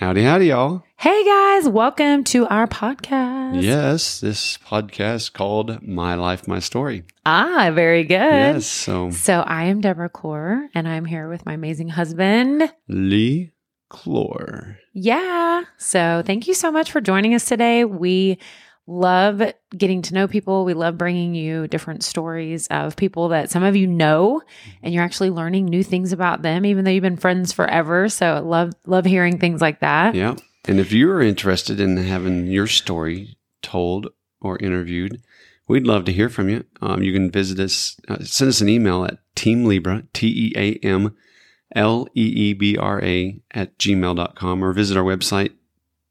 Howdy, howdy, y'all. Hey guys, welcome to our podcast. Yes, this podcast called My Life, My Story. Ah, very good. Yes, so So I am Debra Cloer and I'm here with my amazing husband. Lee Cloer. Yeah. So thank you so much for joining us today. We love getting to know people. We love bringing you different stories of people that some of you know and you're actually learning new things about them even though you've been friends forever. So love love hearing things like that. Yeah. And if you're interested in having your story told or interviewed, we'd love to hear from you. Um, you can visit us, uh, send us an email at Team Leebra, T E A M L E E B R A, at gmail.com or visit our website,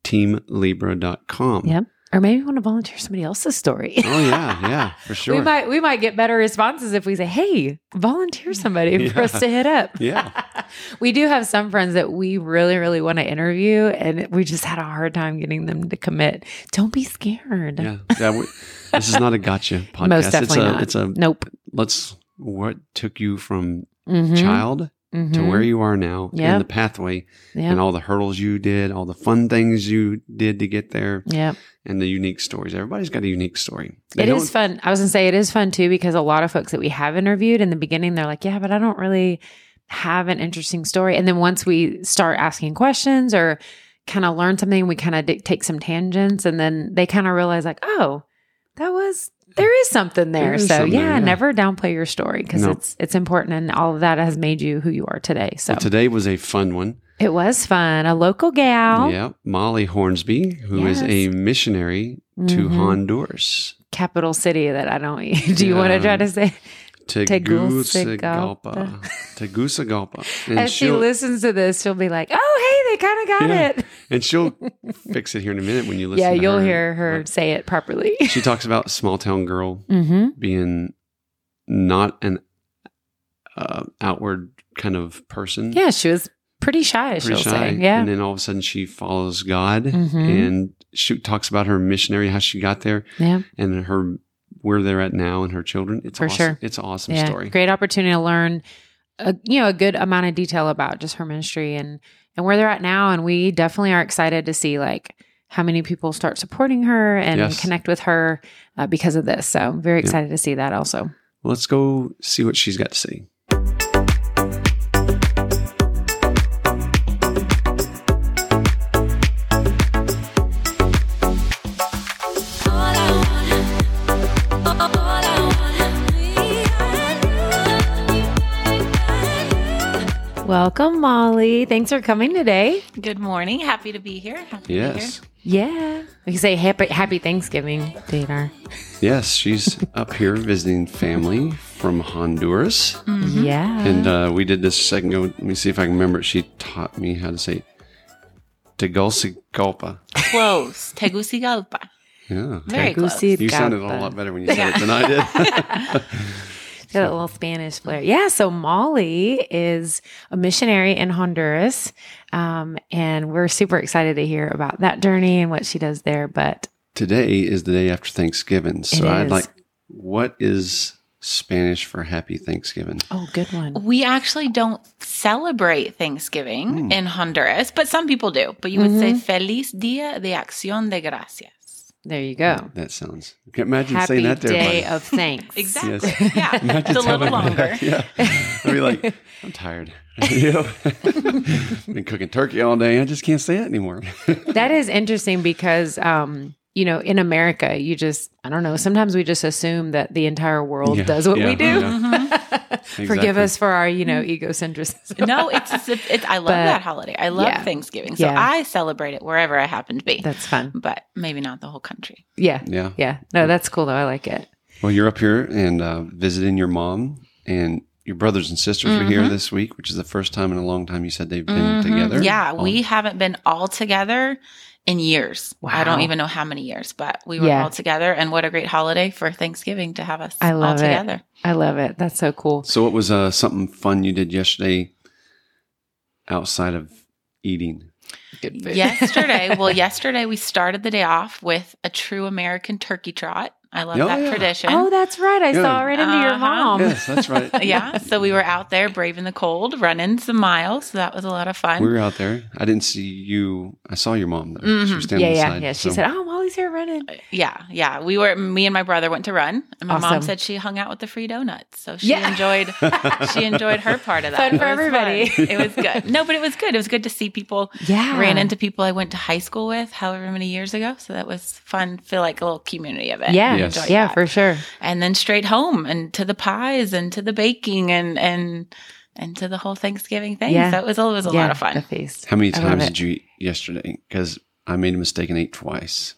teamleebra.com. Yep. Or maybe you want to volunteer somebody else's story. Oh, yeah, yeah, for sure. We might we might get better responses if we say, "Hey, volunteer somebody for us to hit up." Yeah. we do have some friends that we really really want to interview, and we just had a hard time getting them to commit. Don't be scared. Yeah, yeah. We, this is not a gotcha podcast. Most definitely it's a, not. It's a Nope. let's. What took you from Mhm. child to Mhm. where you are now Yep. in the pathway, Yeah. and all the hurdles you did, all the fun things you did to get there, and the unique stories. Everybody's got a unique story. They It fun. I was gonna say it is fun too because a lot of folks that we have interviewed in the beginning, they're like, "Yeah, but I don't really have an interesting story." And then once we start asking questions or kind of learn something, we kind of d- take some tangents, and then they kind of realize like, "Oh, that was." There is something there. There is so something yeah, there, yeah. never downplay your story because No. it's it's important and all of that has made you who you are today. So today was a fun one. it was fun. A local gal, Yeah, Molly Hornsby, who is Yes. a missionary to Mhm. Honduras. capital city that I don't. Do you want to Yeah. try to say? Tegucigalpa. Tegucigalpa. And As she listens to this, she'll be like, "Oh, hey, they kind of got Yeah. it." and she'll fix it here in a minute when you listen yeah, you'll her. hear her say it properly. She talks about small town girl mm-hmm. being not an uh, outward kind of person. Yeah, she was pretty shy. Pretty she'll shy. say, "Yeah, And then all of a sudden she follows God Mhm. and she talks about her missionary, how she got there yeah, and her where they're at now and her children. It's For awesome. sure. It's an awesome yeah." story. Great opportunity to learn, a, you know, a good amount of detail about just her ministry and and where they're at now. And we definitely are excited to see like how many people start supporting her and Yes. connect with her uh, because of this. So very excited to see that also. Let's go see what she's got to say. Welcome, Molly. Thanks for coming today. Good morning. Happy to be here. Happy to be here. Yes. Yeah, we can say happy Happy Thanksgiving, Dana. Yes, she's up here visiting family from Honduras. Mm-hmm. Yeah. And uh, we did this a second ago. Let me see if I can remember. She taught me how to say Tegucigalpa. Close. Tegucigalpa. Yeah. Very close. You sounded a lot better when you said it than I did. Got a little Spanish flair. Yeah. So Molly is a missionary in Honduras. Um, and we're super excited to hear about that journey and what she does there. But Today is the day after Thanksgiving. So It I'd like, what is Spanish for Happy Thanksgiving? oh, good one. We actually don't celebrate Thanksgiving in Honduras, but some people do. But you would say Feliz Dia de Acción de Gracias. There you go. That sounds. I can't imagine Happy saying that to Day everybody. of Thanks. Exactly. Yes. Yeah. Imagine it's a little telling me longer. that. Yeah. I'd be like, I'm tired. you know? Been cooking turkey all day. I just can't say it anymore. That is interesting because, um, you know, in America, you just, I don't know, sometimes we just assume that the entire world Yeah, does what yeah, we do. yeah. Forgive Exactly. us for our, you know, egocentrism. No, it's, it's, it's I love But- that holiday. I love yeah. Thanksgiving. So Yeah. I celebrate it wherever I happen to be. That's fun. but maybe not the whole country. Yeah. Yeah. Yeah. No, that's cool though. I like it. Well, you're up here and uh, visiting your mom, and your brothers and sisters were here this week, which is the first time in a long time you said they've been Mhm. together. Yeah, Oh, we haven't been all together in years. I don't even know how many years, but we were Yeah. all together. And what a great holiday for Thanksgiving to have us I all love it. together. I love it. That's so cool. So, what was uh, something fun you did yesterday outside of eating? Good food. yesterday, well, yesterday we started the day off with a true American turkey trot. I love Oh, that yeah. tradition. Oh, that's right. I Good. saw right into your Uh-huh. mom. Yes, that's right. yeah. So we were out there braving the cold, running some miles. So that was a lot of fun. We were out there. I didn't see you. I saw your mom though. She was standing Yeah, yeah, side. yeah. She so- said, "Oh, Molly's here running." Uh, yeah. Yeah. We were, me and my brother went to run. And my Awesome. mom said she hung out with the free donuts. So she Yeah. enjoyed, she enjoyed her part of that. Fun for was everybody. fun. It was good. No, but it was good. It was good to see people. Yeah. Ran into people I went to high school with however many years ago. So that was fun. Feel like a little community of it. Yeah, Yes. Yeah, that. for sure. and then straight home and to the pies and to the baking and and and to the whole Thanksgiving thing. Yeah. So it was, it was a yeah, lot of fun. The feast. How many I times did you eat yesterday? Because I made a mistake and ate twice.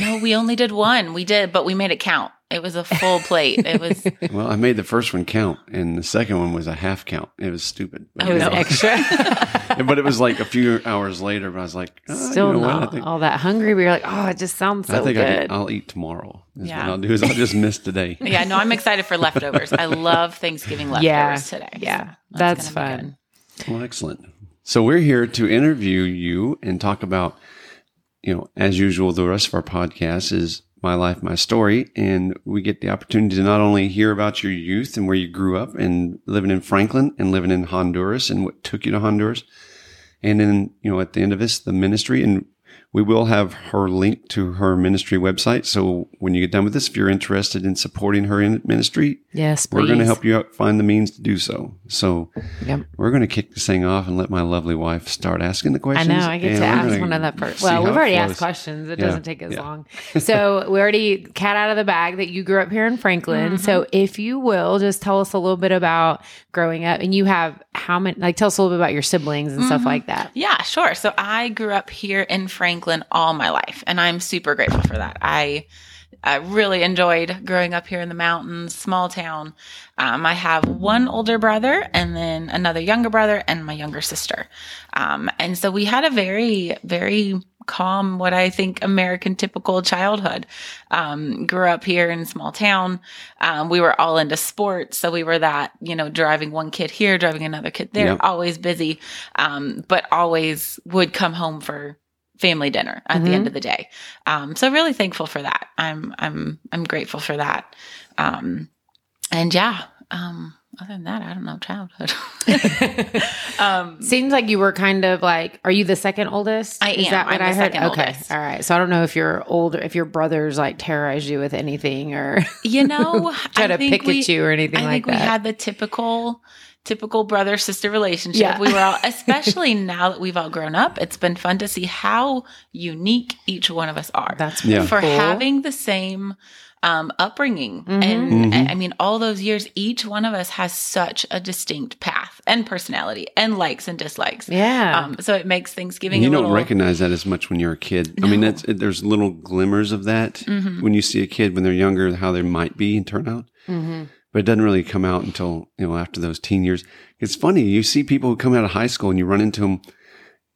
No, we only did one. We did, but we made it count. It was a full plate. It was Well, I made the first one count, and the second one was a half count. It was stupid. But, It was no. extra. but it was like a few hours later. But I was like, oh, Still you know what? not I think, all that hungry. We were like, "Oh, it just sounds so I think I good." can, I'll eat tomorrow. Is Yeah. What I'll do is I'll just miss today. yeah. No, I'm excited for leftovers. I love Thanksgiving leftovers yeah, today. yeah, So that's, gonna fun. Well, excellent. So we're here to interview you and talk about, you know, as usual, the rest of our podcast is my life, my story, and we get the opportunity to not only hear about your youth and where you grew up and living in Franklin and living in Honduras and what took you to Honduras, and then you know at the end of this the ministry and we will have her link to her ministry website. So when you get done with this, if you're interested in supporting her in ministry, Yes, we're going to help you out find the means to do so. So Yep. we're going to kick this thing off and let my lovely wife start asking the questions. I know. I get to ask one of that first. see Well, we've already flows. asked questions. It Yeah, doesn't take as yeah. long. So we already cat out of the bag that you grew up here in Franklin. So mm-hmm. if you will, just tell us a little bit about growing up. And you have how many? Like, tell us a little bit about your siblings and stuff like that. Yeah, sure. So I grew up here in Franklin all my life, and I'm super grateful for that. I I really enjoyed growing up here in the mountains, small town. Um, I have one older brother and then another younger brother and my younger sister. Um, and so we had a very, very calm, what I think American typical childhood. Um, grew up here in small town. Um, we were all into sports. So we were that, you know, driving one kid here, driving another kid there, Yep. always busy, um, but always would come home for family dinner at the end of the day. Um, so really thankful for that. I'm I'm I'm grateful for that. Um, and yeah, um, other than that, I don't know childhood. um, Seems like you were kind of like, are you the second oldest? I Is am. that what I'm I heard? second okay. oldest. All right. So I don't know if your older, if your brothers like terrorized you with anything or you know, try I to pick we- at you or anything I like think we had the typical typical brother sister relationship. Yeah. We were all especially now that we've all grown up, it's been fun to see how unique each one of us are. That's Yeah. for cool. having the same um, upbringing. Mhm. And Mhm. I I mean, all those years, each one of us has such a distinct path and personality and likes and dislikes. Yeah. Um, so it makes Thanksgiving And you a don't little. recognize that as much when you're a kid. I mean, No. that's there's little glimmers of that Mhm. when you see a kid when they're younger, how they might be and turn out. hmm But it doesn't really come out until you know after those teen years. It's funny you see people who come out of high school and you run into them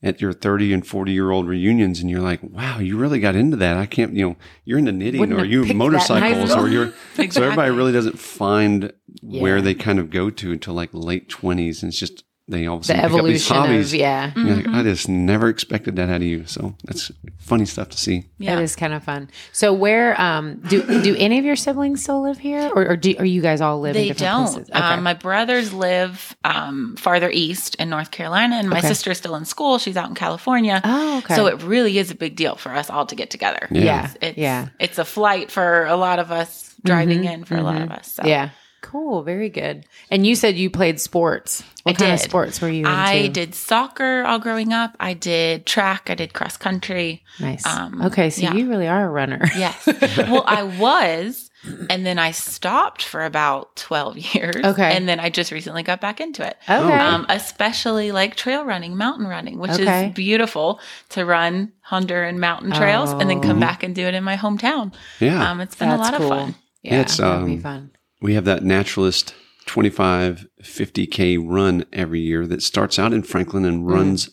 at your 30 and 40 year old reunions and you're like, wow, you really got into that. I can't, you know, you're into knitting Wouldn't or you picked that in high motorcycles or you're, so everybody really doesn't find where they kind of go to until like late 20s. And it's just, they all of a The sudden pick up these evolution hobbies. of, yeah. Mm-hmm. like, I just never expected that out of you. So that's funny stuff to see. Yeah. It is kind of fun. So where um do do any of your siblings still live here, or, or do or you guys all live? in They different don't. Places? Okay. Um, my brothers live um, farther east in North Carolina, and my Okay. sister is still in school. She's out in California. oh, okay. So it really is a big deal for us all to get together. Yeah. yeah, It's, yeah, it's a flight for a lot of us driving Mhm, in for a lot of mhm. us. So. yeah. Cool. Very good. And you said you played sports. What I kind of sports were you into? I did soccer all growing up. I did track. I did cross country. Nice. um, okay, so yeah. you really are a runner. Yes. well, I was, and then I stopped for about 12 years. Okay. And then I just recently got back into it. Okay. Um, especially like trail running, mountain running, which Okay. is beautiful to run Honduran mountain trails and then come Oh. back and do it in my hometown. Yeah. Um, it's been a lot cool. of fun. Yeah, It's, that'd be um, fun. We have that naturalist 25 50k run every year that starts out in franklin Mm. and runs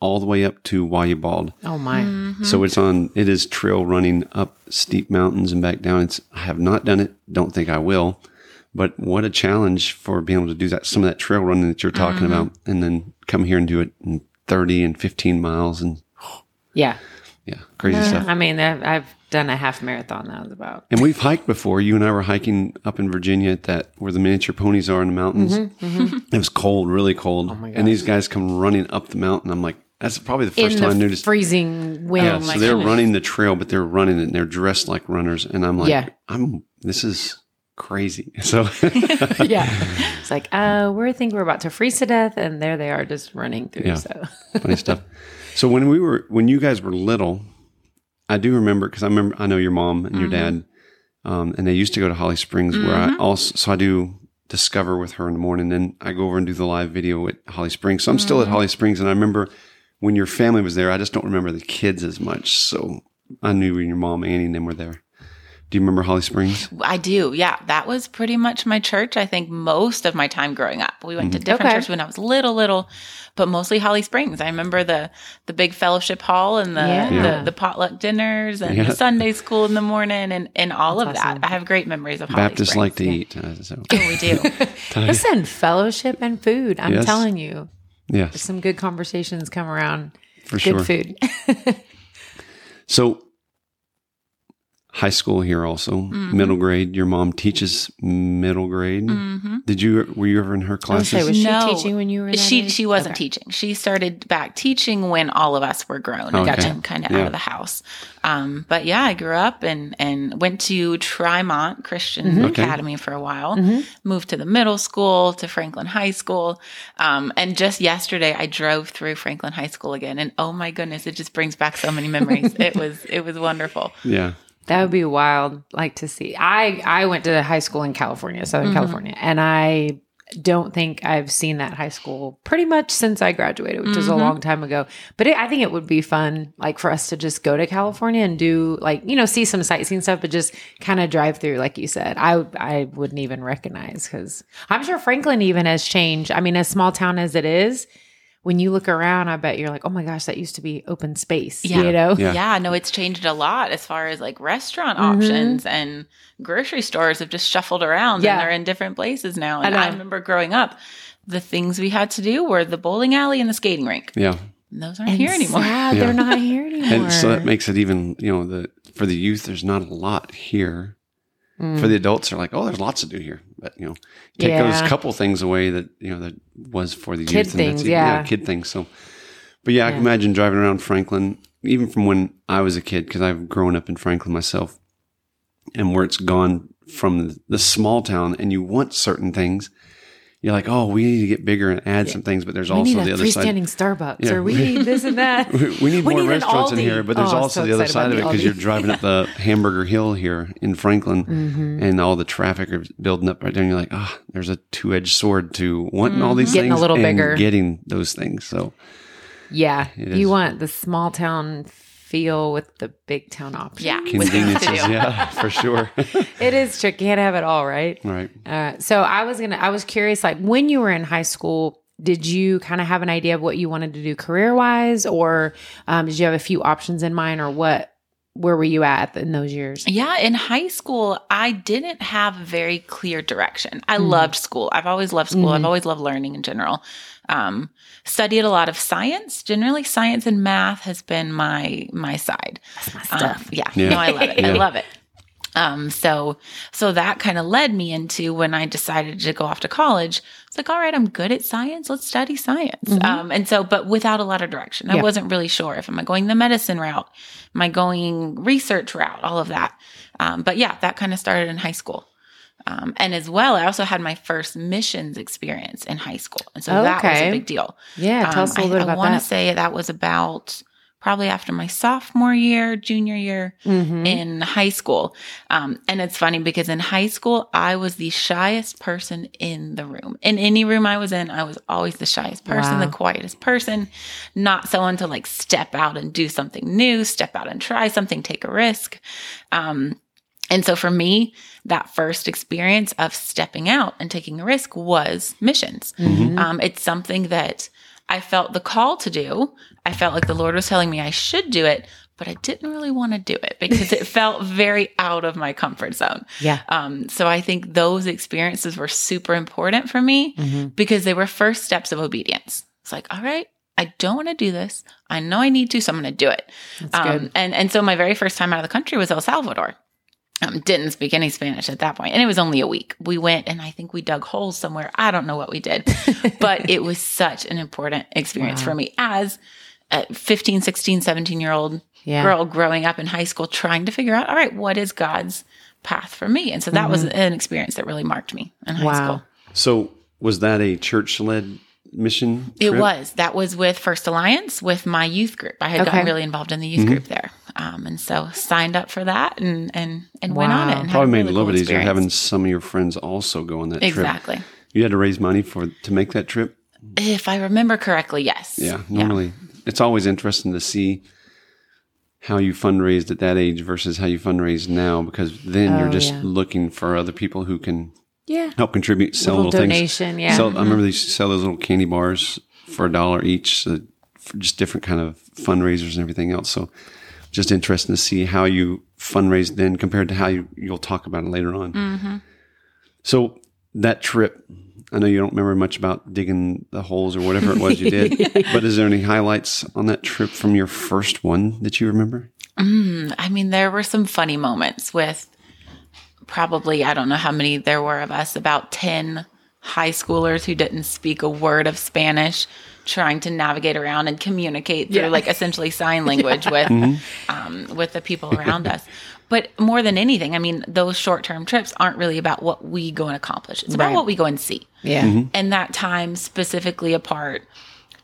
all the way up to Wayah Bald. Oh my. Mm-hmm. So it's on it is trail running up steep mountains and back down. It's I have not done it, don't think I will. But what a challenge for being able to do that some of that trail running that you're talking Mm-hmm. about and then come here and do it in 30 and 15 miles and Yeah. Yeah, crazy Uh, stuff. I mean, I've I've done a half marathon. That was about. And we've hiked before. You and I were hiking up in Virginia at that where the miniature ponies are in the mountains. Mm-hmm, It was cold, really cold. Oh my and these guys come running up the mountain. I'm like, that's probably the first in time I noticed. freezing wind. yeah, so they're running the trail, but they're running it and they're dressed like runners. And I'm like, Yeah. I'm. This is crazy. So yeah. It's like, uh, we think we're about to freeze to death, and there they are just running through. Yeah. So funny stuff. So when we were when you guys were little, I do remember because I remember I know your mom and your mm-hmm. dad, um, and they used to go to Holly Springs where I mm-hmm. also so I do discover with her in the morning. Then I go over and do the live video at Holly Springs. So I'm still at mm. Holly Springs, and I remember when your family was there. I just don't remember the kids as much. So I knew when your mom, Annie, and them were there. Do you remember Holly Springs? I do. Yeah. That was pretty much my church. I think most of my time growing up. We went to different Okay. churches when I was little, little, but mostly Holly Springs. I remember the the big fellowship hall and the Yeah. the, the potluck dinners and Yeah. the Sunday school in the morning and, and all That's of awesome. that. I have great memories of Holly Baptists Springs. like to eat. Uh, so Oh, we do. listen, fellowship and food. I'm Yes. telling you, yes, some good conversations come around. for Good sure. food. So, high school here also, Mm-hmm. middle grade. Your mom teaches middle grade. hmm Did you were you ever in her I was classes? say, was she No. teaching when you were? She age? she wasn't Okay. teaching. She started back teaching when all of us were grown Okay. and kind of Yeah. out of the house. Um, but yeah, I grew up and and went to Trimont Christian Mm-hmm. Okay. Academy for a while. Moved to the middle school to Franklin High School, um, and just yesterday I drove through Franklin High School again, and oh my goodness, it just brings back so many memories. it was it was wonderful. yeah. That would be wild, like to see. I I went to high school in California, Southern Mhm. California, and I don't think I've seen that high school pretty much since I graduated, which is a Mhm. long time ago. But it, I think it would be fun, like for us to just go to California and do like you know see some sightseeing stuff, but just kind of drive through, like you said. I I wouldn't even recognize because I'm sure Franklin even has changed. I mean, as small town as it is. When you look around, I bet you're like, "Oh my gosh, that used to be open space." Yeah. You know, Yeah. Yeah, no, it's changed a lot as far as like restaurant Mhm. options and grocery stores have just shuffled around Yeah. and they're in different places now. And I, know. remember growing up, the things we had to do were the bowling alley and the skating rink. Yeah. And those aren't And here anymore. sad Yeah. they're not here anymore. And so that makes it even, you know, the for the youth, there's not a lot here. Mm. For the adults, they're like, oh, there's lots to do here. But you know, take those Yeah. couple things away that you know that was for the Kid youth. and that's things, it. yeah. kid things. So, but yeah, I can imagine driving around Franklin, even from when I was a kid, because I've grown up in Franklin myself, and where it's gone from the small town, and you want certain things. You're like, oh, we need to get bigger and add some things, but there's we also need the other side. freestanding Starbucks, Yeah. or we need this and that. We we need We more need restaurants in here, but there's Oh, also so the other side of it because you're driving up the Hamburger Hill here in Franklin, Mm-hmm. and all the traffic are building up right there. And you're like, ah, there's a two edged sword to wanting all these Mm-hmm. Getting a little and bigger. getting those things. So Yeah, you want the small town feel with the big town option. Yeah. with things to conveniences, yeah, for sure. it is tricky. Can't have it all, right? right. Uh, so I was gonna. I was curious. Like when you were in high school, did you kind of have an idea of what you wanted to do career wise, or um, did you have a few options in mind, or what? Where were you at in those years? Yeah, in high school, I didn't have a very clear direction. I Mhm. loved school. I've always loved school. Mhm. I've always loved learning in general. Um, studied a lot of science. Generally, science and math has been my my side. That's my Um, yeah, Yeah. no, I love it. I love it. Um, so so that kind of led me into when I decided to go off to college. It's like, all right, I'm good at science. Let's study science. Mhm. Um, and so, but without a lot of direction, I wasn't really sure if am I going the medicine route, am I going research route, all of that. Um, but yeah, that kind of started in high school. Um, and as well, I also had my first missions experience in high school, and so that was a big deal. Yeah, tell Um, us a little bit I, I want to say that was about probably after my sophomore year, junior year Mhm. in high school. Um, and it's funny because in high school, I was the shyest person in the room. In any room I was in, I was always the shyest person, Wow. the quietest person, not someone to like step out and do something new, step out and try something, take a risk. Um, and so for me, that first experience of stepping out and taking a risk was missions. Mhm. Um, it's something that I felt the call to do. I felt like the Lord was telling me I should do it, but I didn't really want to do it because it felt very out of my comfort zone. Yeah. Um, so I think those experiences were super important for me Mhm. because they were first steps of obedience. It's like, all right, I don't want to do this. I know I need to, so I'm going to do it. Um, and and so my very first time out of the country was El Salvador. Um, didn't speak any Spanish at that point, and it was only a week. We went, and I think we dug holes somewhere. I don't know what we did, but it was such an important experience Wow. for me as a 15, 16, 17 year old Yeah. girl growing up in high school, trying to figure out, all right, what is God's path for me? And so that was an experience that really marked me in high Mm-hmm. Wow. school. So was that a church led mission? It was. That was with First Alliance with my youth group. I had Okay. gotten really involved in the youth group there. Um, and so signed up for that and and, and went on it. And Probably made really a little cool bit easier experience. having some of your friends also go on that trip. Exactly. You had to raise money for to make that trip. If I remember correctly, yes. Yeah, normally it's always interesting to see how you fundraised at that age versus how you fundraise now because then Oh, you're just yeah. looking for other people who can Yeah. help contribute, sell Little little, donation, things. yeah. Sell, I remember they used to sell those little candy bars for a dollar each, so for just different kind of fundraisers and everything else. So just interesting to see how you fundraised then compared to how you, you'll talk about it later on. Mm-hmm. So that trip, I know you don't remember much about digging the holes or whatever it was you did, but is there any highlights on that trip from your first one that you remember? Mm, I mean, there were some funny moments with probably, I don't know how many there were of us, about 10 high schoolers who didn't speak a word of Spanish, trying to navigate around and communicate through Yeah. like essentially sign language with mm-hmm. um, with the people around us. But more than anything, I mean, those short term trips aren't really about what we go and accomplish. It's about Right. what we go and see. Yeah. Mm-hmm. And that time specifically apart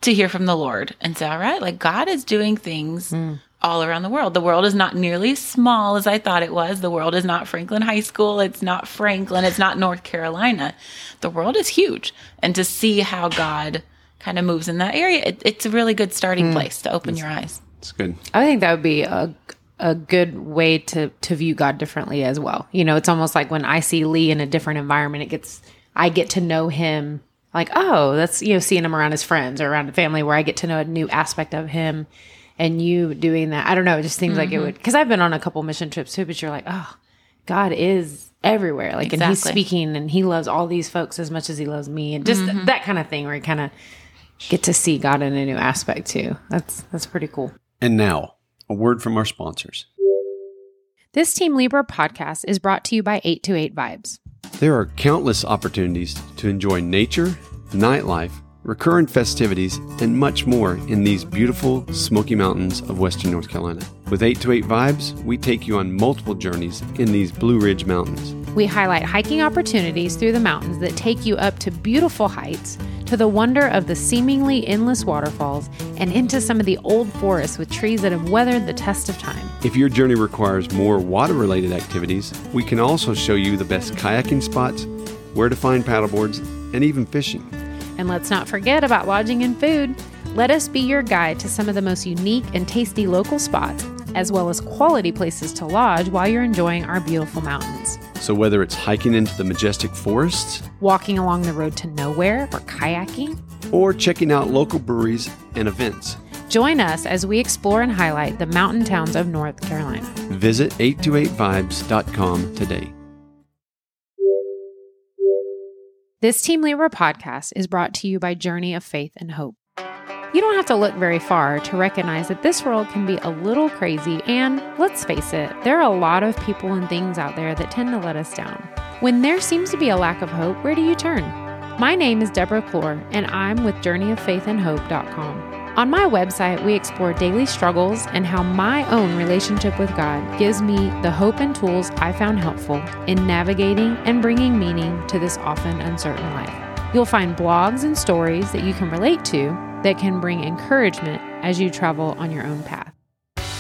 to hear from the Lord and say, all right, like God is doing things hmm. all around the world. The world is not nearly as small as I thought it was. The world is not Franklin High School. It's not Franklin. It's not North Carolina. The world is huge. And to see how God kind of moves in that area, it, it's a really good starting hmm. place to open your eyes. It's good. I think that would be a a good way to to view God differently as well. You know, it's almost like when I see Lee in a different environment, it gets I get to know him like, oh, that's you know, seeing him around his friends or around the family where I get to know a new aspect of him and you doing that. I don't know, it just seems like it mm-hmm. would because I've been on a couple mission trips too, but you're like, oh, God is everywhere. Like and he's speaking and he loves all these folks as much as he loves me and just mm-hmm. that kind of thing where you kind of get to see God in a new aspect too. That's that's pretty cool. And now, a word from our sponsors. This Team Leebra podcast is brought to you by 828 Vibes. There are countless opportunities to enjoy nature, nightlife, recurrent festivities, and much more in these beautiful Smoky Mountains of Western North Carolina. With 828 Vibes, we take you on multiple journeys in these Blue Ridge Mountains. We highlight hiking opportunities through the mountains that take you up to beautiful heights, to the wonder of the seemingly endless waterfalls, and into some of the old forests with trees that have weathered the test of time. If your journey requires more water related activities, we can also show you the best kayaking spots, where to find paddleboards, and even fishing. And let's not forget about lodging and food. Let us be your guide to some of the most unique and tasty local spots, as well as quality places to lodge while you're enjoying our beautiful mountains. So, whether it's hiking into the majestic forests Walking along the road to nowhere or kayaking, or checking out local breweries and events, join us as we explore and highlight the mountain towns of North Carolina. visit 828vibes.com today. This Team Leebra podcast is brought to you by Journey of Faith and Hope. You don't have to look very far to recognize that this world can be a little crazy, and let's face it, there are a lot of people and things out there that tend to let us down. When there seems to be a lack of hope, where do you turn? My name is Debra Cloer, and I'm with JourneyOfFaithAndHope.com. On my website, we explore daily struggles and how my own relationship with God gives me the hope and tools I found helpful in navigating and bringing meaning to this often uncertain life. You'll find blogs and stories that you can relate to that can bring encouragement as you travel on your own path.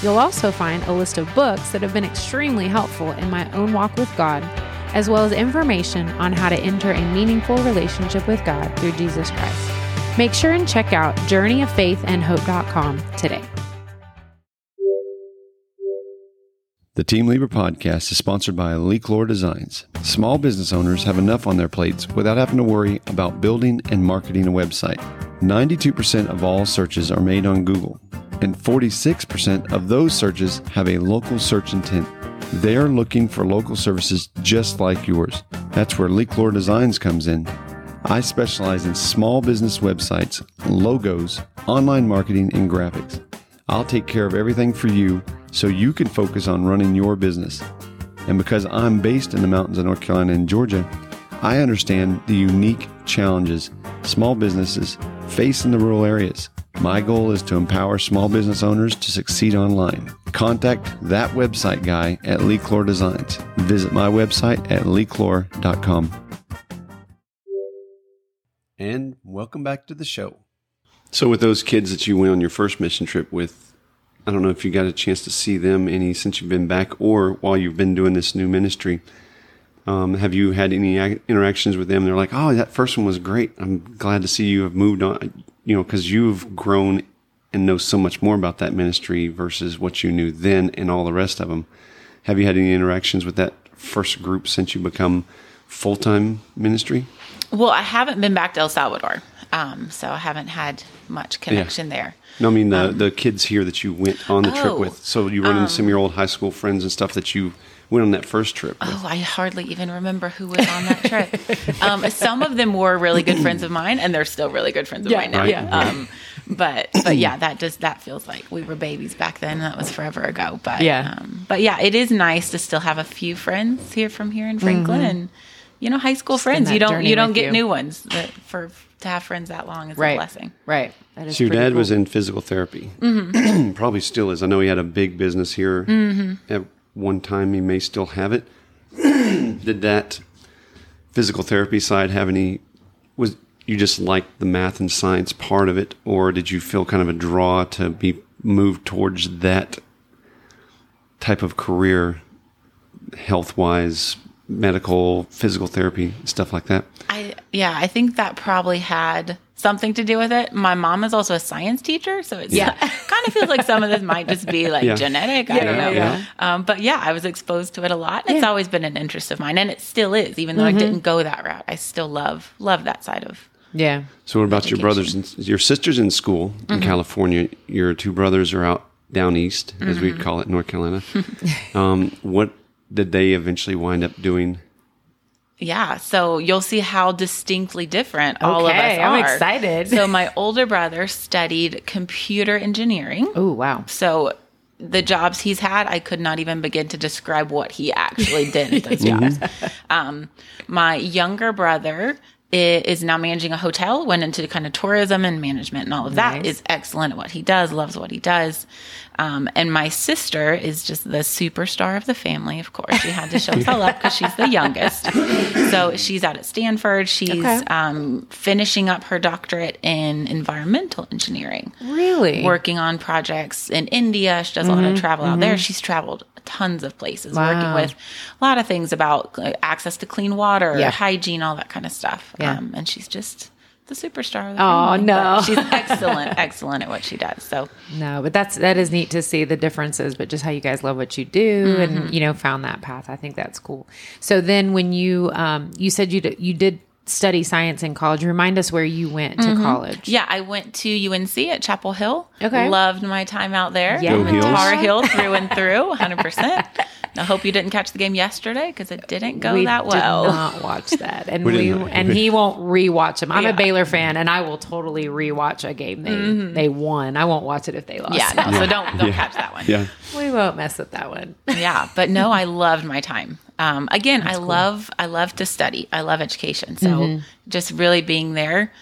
You'll also find a list of books that have been extremely helpful in my own walk with God, as well as information on how to enter a meaningful relationship with God through Jesus Christ. Make sure and check out journeyoffaithandhope.com today. The Team Leebra podcast is sponsored by Lee Cloer Designs. Small business owners have enough on their plates without having to worry about building and marketing a website. 92% of all searches are made on Google, and 46% of those searches have a local search intent. They're looking for local services just like yours. That's where Lee Cloer Designs comes in. I specialize in small business websites, logos, online marketing, and graphics. I'll take care of everything for you so you can focus on running your business. And because I'm based in the mountains of North Carolina and Georgia, I understand the unique challenges small businesses face in the rural areas. My goal is to empower small business owners to succeed online. Contact that website guy at Lee Cloer Designs. Visit my website at leecloer.com. And welcome back to the show. So, with those kids that you went on your first mission trip with, I don't know if you got a chance to see them any since you've been back or while you've been doing this new ministry. Um, have you had any ac- interactions with them? They're like, oh, that first one was great. I'm glad to see you have moved on, you know, because you've grown and know so much more about that ministry versus what you knew then and all the rest of them. Have you had any interactions with that first group since you become full time ministry? Well, I haven't been back to El Salvador, um, so I haven't had much connection there. No, I mean the the kids here that you went on the trip oh, with. So you run into some of your old high school friends and stuff that you went on that first trip. With. Oh, I hardly even remember who was on that trip. um, some of them were really good friends of mine, and they're still really good friends of Yeah, mine now. right. yeah. Um, but but yeah, that just that feels like we were babies back then. That was forever ago. But Yeah. um, but yeah, it is nice to still have a few friends here from here in Franklin, and you know, high school Spend friends. You don't you don't get you. new ones. That for to have friends that long is Right. a blessing. Right. That is So your pretty dad was in physical therapy, Mm-hmm. probably still is. I know he had a big business here at one time. He may still have it. Did that physical therapy side have any? Was you just like the math and science part of it, or did you feel kind of a draw to be moved towards that type of career, health wise, medical, physical therapy, stuff like that? I yeah, I think that probably had something to do with it. My mom is also a science teacher, so it's Yeah. kind of feels like some of this might just be like Yeah. genetic. I don't know. yeah, Um, but yeah, I was exposed to it a lot. It's Yeah. always been an interest of mine, and it still is. Even though I didn't go that route, I still love love that side of. Yeah. So what about your brothers and your sisters in school in California? Your two brothers are out down east, as we'd call it, North Carolina. um, what did they eventually wind up doing? Yeah, so you'll see how distinctly different all of us are. I'm excited. So my older brother studied computer engineering. Oh wow. So the jobs he's had, I could not even begin to describe what he actually did at those jobs. Um, my younger brother is now managing a hotel, went into kind of tourism and management and all of that. Nice. Is excellent at what he does, loves what he does. Um, and my sister is just the superstar of the family, of course. She had to show us all up because she's the youngest. So she's out at Stanford. She's Okay. um, finishing up her doctorate in environmental engineering Really? working on projects in India. She does a lot of travel out there. She's traveled tons of places, wow. working with a lot of things about uh, access to clean water, Yeah. hygiene, all that kind of stuff. Yeah. Um, and she's just the superstar. Of the Oh, family. no. But she's excellent, excellent at what she does. So No, but that's that is neat to see the differences, but just how you guys love what you do Mm-hmm. and you know found that path. I think that's cool. So then when you um you said you did, you did study science in college. Remind us where you went to college. Mm-hmm. yeah, I went to UNC at Chapel Hill. Okay. loved my time out there. Yeah. Go I'm a Heels. Tar Heel through and through, 100. percent I hope you didn't catch the game yesterday because it didn't go we that well. did not watch that, and We we, and he won't rewatch them. I'm Yeah. a Baylor fan, and I will totally rewatch a game they they won. I won't watch it if they lost. Mm-hmm. Yeah, no, so don't don't catch that one. Yeah. we won't mess with that one. yeah but no i loved my time um, again i love i love to study. I love education. So Mm-hmm. just really being there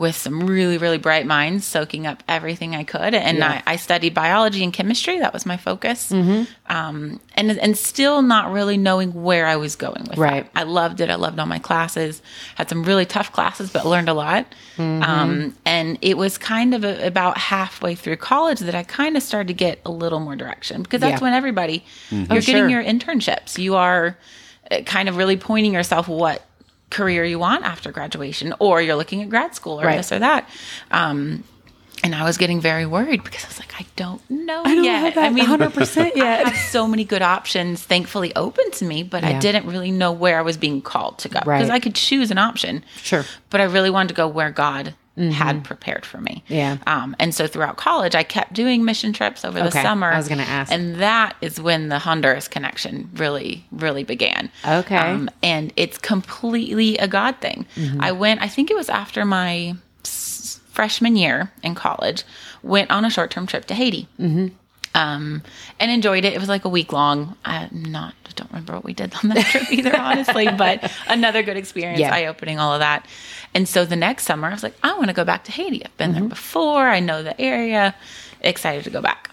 with some really really bright minds soaking up everything i could and Yeah. Mm-hmm. I, I studied biology and chemistry that was my focus um, and and still not really knowing where i was going with Right. that. i loved it i loved all my classes had some really tough classes but learned a lot Mm-hmm. um, and it was kind of a, about halfway through college that i kind of started to get a little more direction because that's Yeah. when everybody you're Oh, getting sure. your internships. You are uh, kind of really pointing yourself what career you want after graduation, or you're looking at grad school or Right. this or that. Um, and I was getting very worried because I was like, I don't know I don't yet. I mean, 100% I have so many good options, thankfully, open to me, but Yeah. I didn't really know where I was being called to go Right. because I could choose an option. Sure. But I really wanted to go where God had prepared for me. Mm-hmm. Yeah. Um, and so throughout college, I kept doing mission trips over the Okay, summer. I was gonna ask. And that is when the Honduras connection really, really began. Okay. Um, and it's completely a God thing. Mm-hmm. I went, I think it was after my s- freshman year in college, went on a short term trip to Haiti. Mm-hmm. Um, and enjoyed it. It was like a week long. I'm not, I don't remember what we did on that trip either, honestly, but another good experience, Yeah. eye opening, all of that. And so the next summer, I was like, I want to go back to Haiti. I've been there Mm-hmm. before. I know the area. Excited to go back.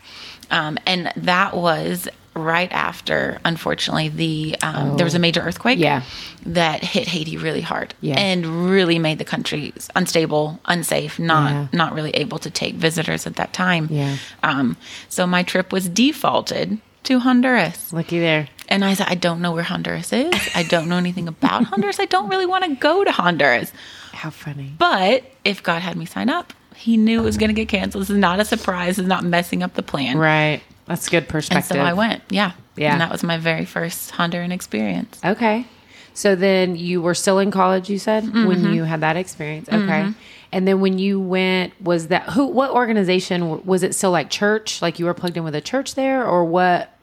Um, and that was right after, unfortunately, the um, there was a major earthquake Oh. Yeah. that hit Haiti really hard Yeah. and really made the country unstable, unsafe, not Yeah. not really able to take visitors at that time. Yeah. Um, so my trip was defaulted to Honduras. Looky there. And I said, I don't know where Honduras is. I don't know anything about Honduras. I don't really want to go to Honduras. How funny. But if God had me sign up, He knew it was going to get canceled. This is not a surprise. This is not messing up the plan. Right. That's good perspective. And so I went. Yeah. Yeah. And that was my very first Honduran experience. Okay. So then you were still in college, you said, Mm-hmm. when you had that experience. Okay. And then when you went, was that who, what organization was it still like church? Like you were plugged in with a church there or what?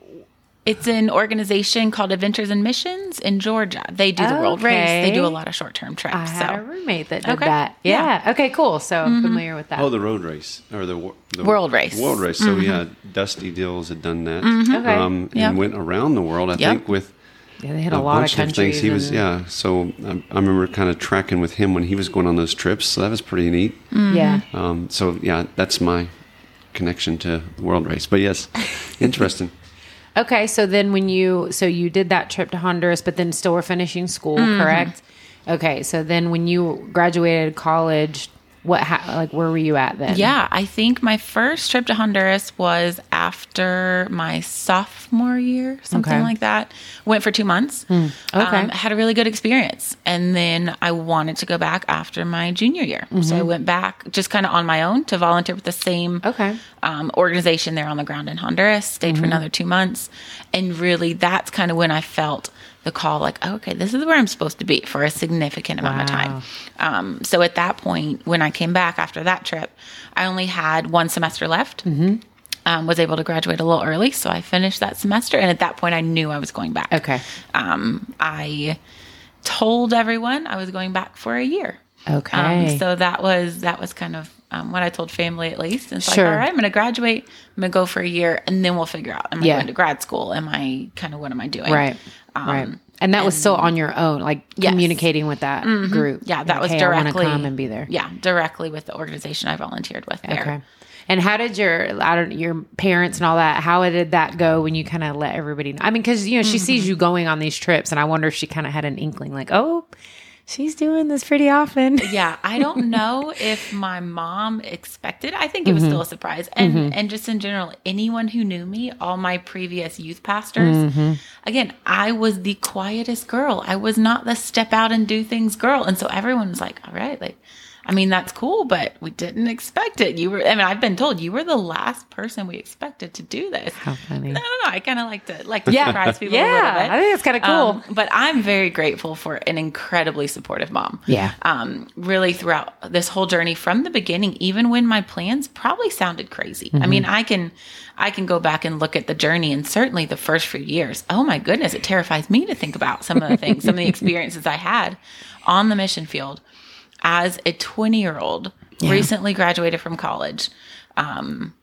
It's an organization called Adventures in Missions in Georgia. They do the World Race. They do a lot of short term trips. I had a roommate that did Okay. that. Yeah. Mm-hmm. Yeah. Okay, cool. So I'm familiar with that. Oh, the road race or the, the World race. World race. So yeah, Dusty Dills had done that. Okay. Um, and Yep. went around the world. I Yep. think with yeah, they hit a, a, lot of bunch of, countries. things. He was yeah. So I, I remember kind of tracking with him when he was going on those trips. So that was pretty neat. Yeah. Um, so yeah, that's my connection to the world race. But yes, interesting. Okay, so then when you so you did that trip to Honduras, but then still were finishing school, mm-hmm. correct? Okay, so then when you graduated college, what ha- like where were you at then? Yeah, I think my first trip to Honduras was after my sophomore year, something Okay. like that. Went for two months. okay. Um, had a really good experience. And then I wanted to go back after my junior year. So I went back just kind of on my own to volunteer with the same Okay. um, organization there on the ground in Honduras. Stayed for another two months. And really, that's kind of when I felt the call like, oh, okay, this is where I'm supposed to be for a significant amount of time. Um, so at that point, when I came back after that trip, I only had one semester left. Um, was able to graduate a little early, so I finished that semester. And at that point, I knew I was going back. Okay. Um, I told everyone I was going back for a year. Okay. Um, so that was that was kind of um, what I told family at least. And it's Sure. like, all right, I'm going to graduate. I'm going to go for a year, and then we'll figure out. Am I Yeah. going to grad school? Am I kind of what am I doing? right. Um, right. And that was still on your own, like Yes. communicating with that group. Yeah, that Like, was hey, directly come and be there. Yeah, directly with the organization I volunteered with there. Okay. And how did your I don't your parents and all that? How did that go when you kind of let everybody know? I mean, because you know she Mm-hmm. sees you going on these trips, and I wonder if she kind of had an inkling, like, oh, she's doing this pretty often. Yeah, I don't know if my mom expected. I think it was Mm-hmm. still a surprise. And and just in general, anyone who knew me, all my previous youth pastors, Mm-hmm. again, I was the quietest girl. I was not the step out and do things girl. And so everyone was like, "All right, like I mean, that's cool, but we didn't expect it. You were I mean, I've been told you were the last person we expected to do this. How funny. I don't know. I kind of like to like to Yeah. surprise people a Yeah, little bit. I think it's kinda cool. Um, but I'm very grateful for an incredibly supportive mom Yeah. um, really throughout this whole journey from the beginning, even when my plans probably sounded crazy. I mean, I can I can go back and look at the journey and certainly the first few years. Oh my goodness, it terrifies me to think about some of the things, some of the experiences I had on the mission field as a 20 year old recently graduated from college. Um,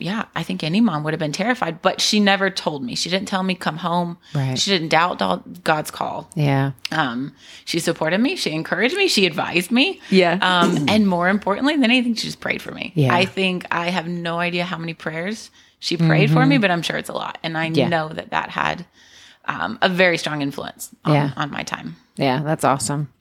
yeah, I think any mom would have been terrified, but she never told me. She didn't tell me come home. Right. She didn't doubt God's call. Yeah. Um, she supported me. She encouraged me. She advised me. Yeah. Um, and more importantly than anything, she just prayed for me. Yeah. I think I have no idea how many prayers she prayed for me, but I'm sure it's a lot. And I Mm-hmm. Yeah. know that that had um, a very strong influence on, Yeah. on my time. Yeah, that's awesome.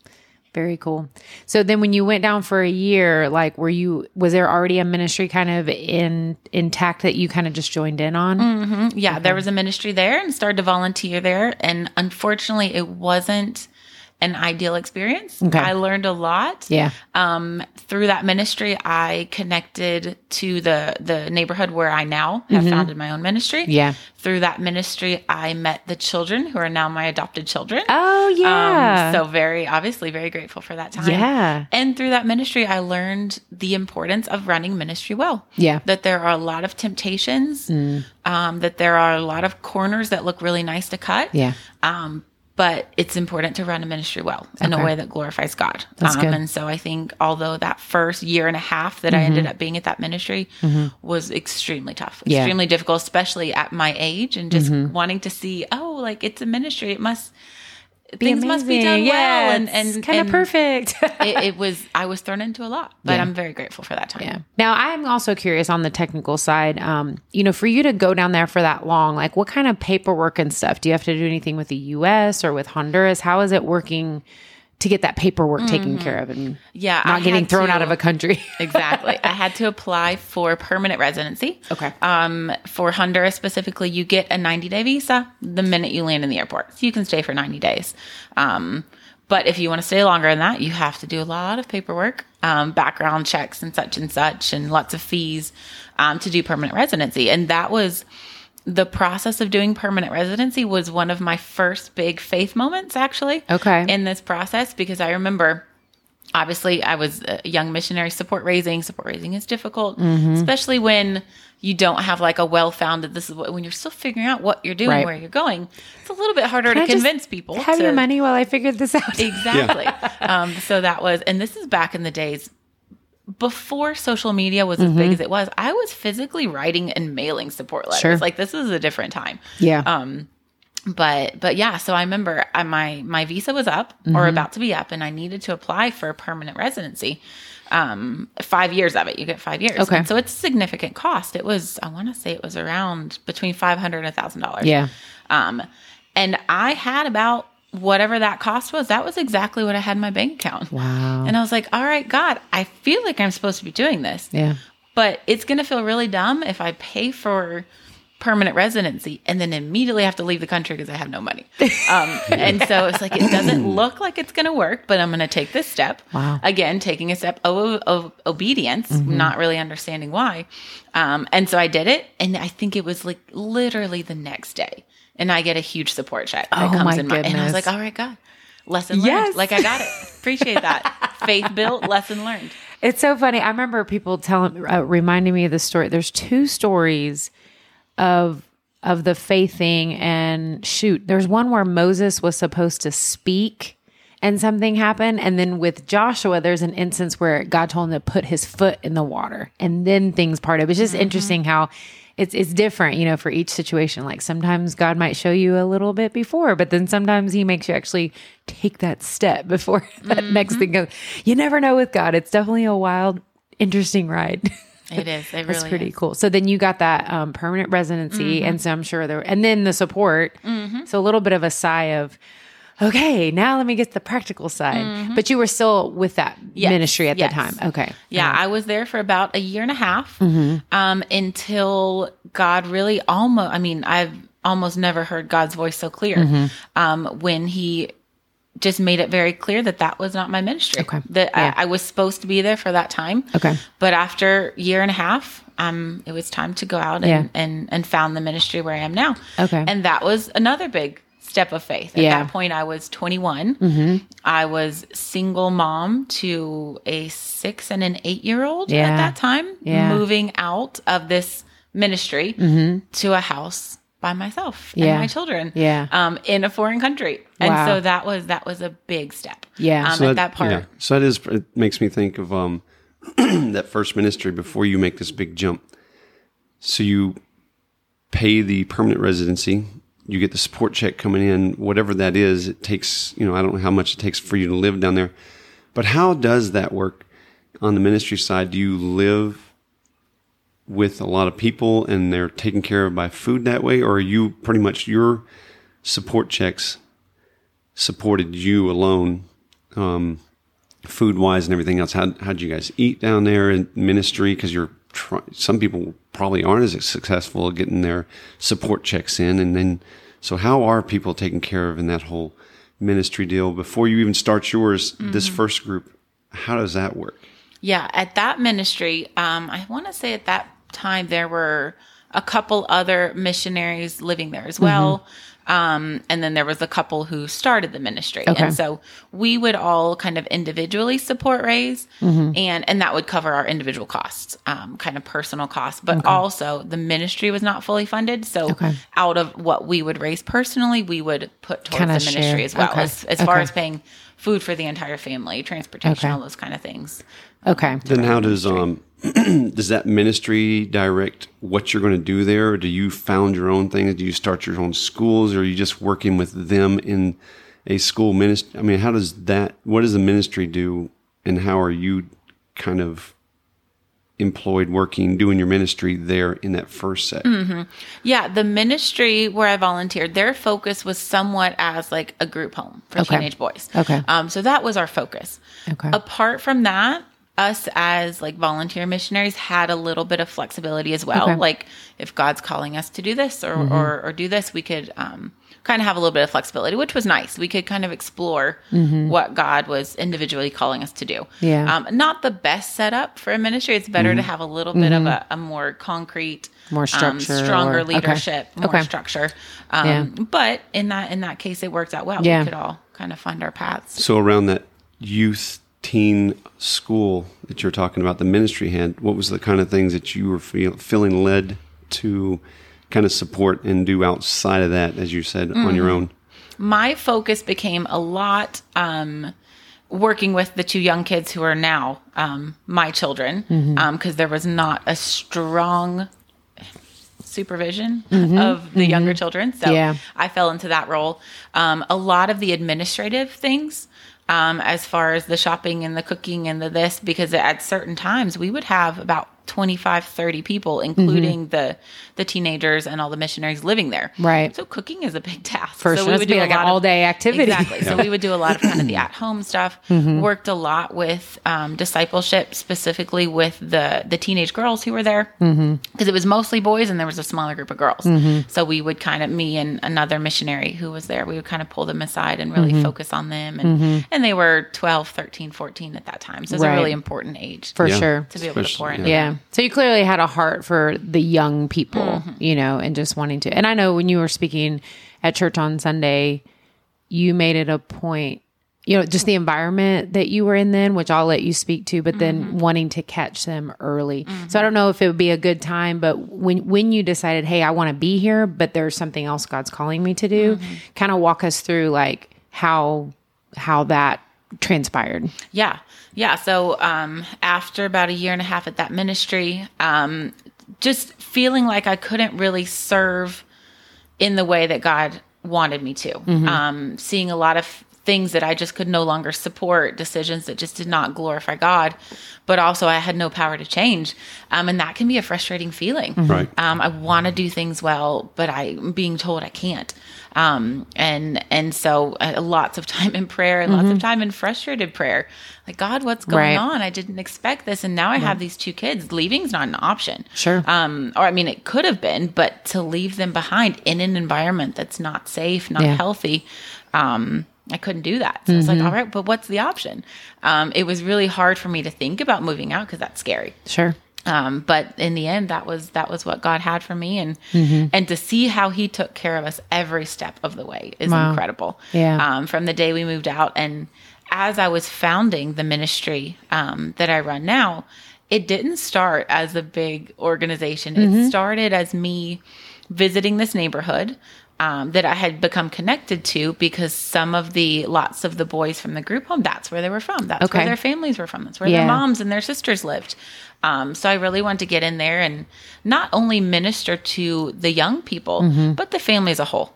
Very cool. So then when you went down for a year, like were you was there already a ministry kind of in intact that you kind of just joined in on? Mm-hmm. Yeah, there was a ministry there and started to volunteer there. And unfortunately, it wasn't an ideal experience. Okay. I learned a lot. Yeah. Um, through that ministry, I connected to the the neighborhood where I now have founded my own ministry. Mm-hmm. Yeah. Through that ministry, I met the children who are now my adopted children. Oh yeah. Um, so very obviously very grateful for that time. Yeah. And through that ministry, I learned the importance of running ministry well. Yeah. Mm. That there are a lot of temptations. Um, that there are a lot of corners that look really nice to cut. Yeah. Um, but it's important to run a ministry well in Okay. a way that glorifies God. Um. And so I think although that first year and a half that I ended up being at that ministry was extremely tough, Mm-hmm. Yeah. extremely difficult, especially at my age and just wanting to see, oh, like it's a ministry. It must, things must be done Amazing. well. And, and kind of perfect. it, it was, I was thrown into a lot, but Yeah. I'm very grateful for that time. Yeah. Now, I'm also curious on the technical side. Um, you know, for you to go down there for that long, like what kind of paperwork and stuff? Do you have to do anything with the U.S. or with Honduras? How is it working to get that paperwork taken care of and Yeah. I not getting thrown to- out of a country? exactly. I had to apply for permanent residency. Okay. Um, for Honduras specifically, you get a 90 day visa the minute you land in the airport. So you can stay for 90 days. Um, but if you want to stay longer than that, you have to do a lot of paperwork, um, background checks and such and such, and lots of fees um, to do permanent residency. And that was the process of doing permanent residency was one of my first big faith moments, actually. Okay. In this process, because I remember obviously I was a young missionary support raising. Support raising is difficult, Mm-hmm. especially when you don't have like a well founded, this is what, when you're still figuring out what you're doing, Right. where you're going. It's a little bit harder Can to I just convince people. Have to, your money while I figure this out. Exactly. um, so that was, and this is back in the days before social media was as Mm-hmm. big as it was. I was physically writing and mailing support letters. Sure. Like this is a different time Yeah. um but but yeah so i remember I, my my visa was up Mm-hmm. or about to be up and i needed to apply for a permanent residency um five years of it you get five years Okay. And so it's a significant cost it was i want to say it was around between 500 and a thousand dollars yeah. um and i had about whatever that cost was that was exactly what i had in my bank account Wow. and i was like all right god i feel like i'm supposed to be doing this Yeah. but it's going to feel really dumb if I pay for permanent residency and then immediately have to leave the country because I have no money. Um, and so it's like, it doesn't look like it's going to work, but I'm going to take this step. Wow. Again, taking a step of, of obedience, not really understanding why. Um, and so I did it. And I think it was like literally the next day. And I get a huge support check that Oh, comes my in my, and I was like, all right, God, lesson learned. Yes. Like I got it. Appreciate that. Faith built, lesson learned. It's so funny. I remember people telling, uh, reminding me of the story. There's two stories of of the faith thing, and shoot, there's one where Moses was supposed to speak, and something happened, and then with Joshua, there's an instance where God told him to put his foot in the water, and then things parted. It's just interesting how. It's, it's different, you know, for each situation. Like sometimes God might show you a little bit before, but then sometimes He makes you actually take that step before that next mm-hmm. thing goes. You never know with God. It's definitely a wild, interesting ride. It is. It really pretty is. cool. So then you got that um, permanent residency, and mm-hmm. so I'm sure there, and then the support. Mm-hmm. So a little bit of a sigh of, okay, now let me get to the practical side. But you were still with that Yes, ministry at yes. the time. Okay. Yeah, I was there for about a year and a half Mm-hmm. um, until God really almost, I mean, I've almost never heard God's voice so clear Mm-hmm. um, when He just made it very clear that that was not my ministry. Okay. That Yeah. I, I was supposed to be there for that time. Okay. But after a year and a half, um, it was time to go out and, Yeah. and, and found the ministry where I am now. Okay. And that was another big step of faith. At Yeah. Mm-hmm. that point, I was 21. I was single mom to a six and an eight year old Yeah. at that time, Yeah. moving out of this ministry to a house by myself Yeah. and my children Yeah. um, in a foreign country. And Wow. so that was that was a big step. Yeah. Um, So at that part. Yeah. So that is it makes me think of um that first ministry before you make this big jump. So you pay the permanent residency, you get the support check coming in, whatever that is, it takes, you know, I don't know how much it takes for you to live down there. But how does that work on the ministry side? Do you live with a lot of people and they're taken care of by food that way or are you pretty much your support checks supported you alone um, food wise and everything else. How how'd you guys eat down there in ministry? Because you're try- some people probably aren't as successful at getting their support checks in, and then so how are people taken care of in that whole ministry deal before you even start yours, Mm-hmm. this first group, how does that work? Yeah, at that ministry, um, I want to say at that time there were a couple other missionaries living there as well. Um, and then there was a couple who started the ministry. Okay. And so we would all kind of individually support Raise Mm-hmm. and, and that would cover our individual costs, um, kind of personal costs, but also the ministry was not fully funded. So Okay. out of what we would raise personally, we would put towards Kinda the ministry share. as well Okay. as, as far as paying food for the entire family, transportation, Okay. all those kind of things. Okay. Then how does um does that ministry direct what you're going to do there? Or do you found your own things? Do you start your own schools? Or are you just working with them in a school ministry? I mean, how does that? What does the ministry do, and how are you kind of employed working doing your ministry there in that first set? Yeah, the ministry where I volunteered, their focus was somewhat as like a group home for Okay. teenage boys. Okay. Um, so that was our focus. Okay. Apart from that, us as like volunteer missionaries had a little bit of flexibility as well. Okay. Like if God's calling us to do this or or, or do this, we could um, kind of have a little bit of flexibility, which was nice. We could kind of explore what God was individually calling us to do. Yeah. Um, not the best setup for a ministry. It's better to have a little bit of a, a more concrete, More um, structure stronger or- okay. leadership, more Okay. structure. Um, Yeah. But in that in that case, it worked out well. Yeah. We could all kind of find our paths. So around that youth teen school that you're talking about, the ministry had, what was the kind of things that you were feel, feeling led to kind of support and do outside of that, as you said, on your own? my focus became a lot um, working with the two young kids who are now um, my children because there was not a strong supervision of the younger children. So Yeah. i fell into that role. Um, a lot of the administrative things um, as far as the shopping and the cooking and the this because at certain times we would have about 25 30 people including the the teenagers and all the missionaries living there Right. so cooking is a big task For so sure. It'd be a like an lot of- all-day activity. Exactly. So we would do a lot of kind of the at-home stuff. Mm-hmm. Worked a lot with um, discipleship, specifically with the the teenage girls who were there, because Mm-hmm. it was mostly boys and there was a smaller group of girls. So we would kind of me and another missionary who was there. We would kind of pull them aside and Mm-hmm. really focus on them, and and they were 12, 13, 14 at that time. So it's Right. a really important age For Yeah. sure. to be able to Especially- pour yeah. into. Yeah. So you clearly had a heart for the young people, Mm-hmm. you know, and just wanting to. And I know when you were speaking at church on Sunday, you made it a point, you know, just the environment that you were in then, which I'll let you speak to, but then Mm-hmm. wanting to catch them early. So I don't know if it would be a good time, but when when you decided, hey, I want to be here, but there's something else God's calling me to do, Mm-hmm. kind of walk us through like how how that transpired. Yeah. Yeah. So um, after about a year and a half at that ministry, um, just feeling like I couldn't really serve in the way that God wanted me to. Um, seeing a lot of things that I just could no longer support, decisions that just did not glorify God, but also I had no power to change. Um, and that can be a frustrating feeling. Right. Um, I want to do things well, but I'm being told I can't. Um, and and so uh, lots of time in prayer and lots of time in frustrated prayer. Like God, what's going Right. on? I didn't expect this, and now I have these two kids. Leaving's not an option. Sure. Um, or I mean, it could have been, but to leave them behind in an environment that's not safe, not Yeah. healthy, um, I couldn't do that. So I was like, all right, but what's the option? Um, it was really hard for me to think about moving out because that's scary. Sure. Um, but in the end, that was that was what God had for me, and Mm-hmm. and to see how He took care of us every step of the way is Wow. incredible. Yeah. Um, from the day we moved out, and as I was founding the ministry um, that I run now, it didn't start as a big organization. Mm-hmm. It started as me visiting this neighborhood. Um, that I had become connected to because some of the lots of the boys from the group home, that's where they were from. That's Okay. where their families were from. That's where Yeah. their moms and their sisters lived. Um, so I really wanted to get in there and not only minister to the young people, Mm-hmm. but the family as a whole.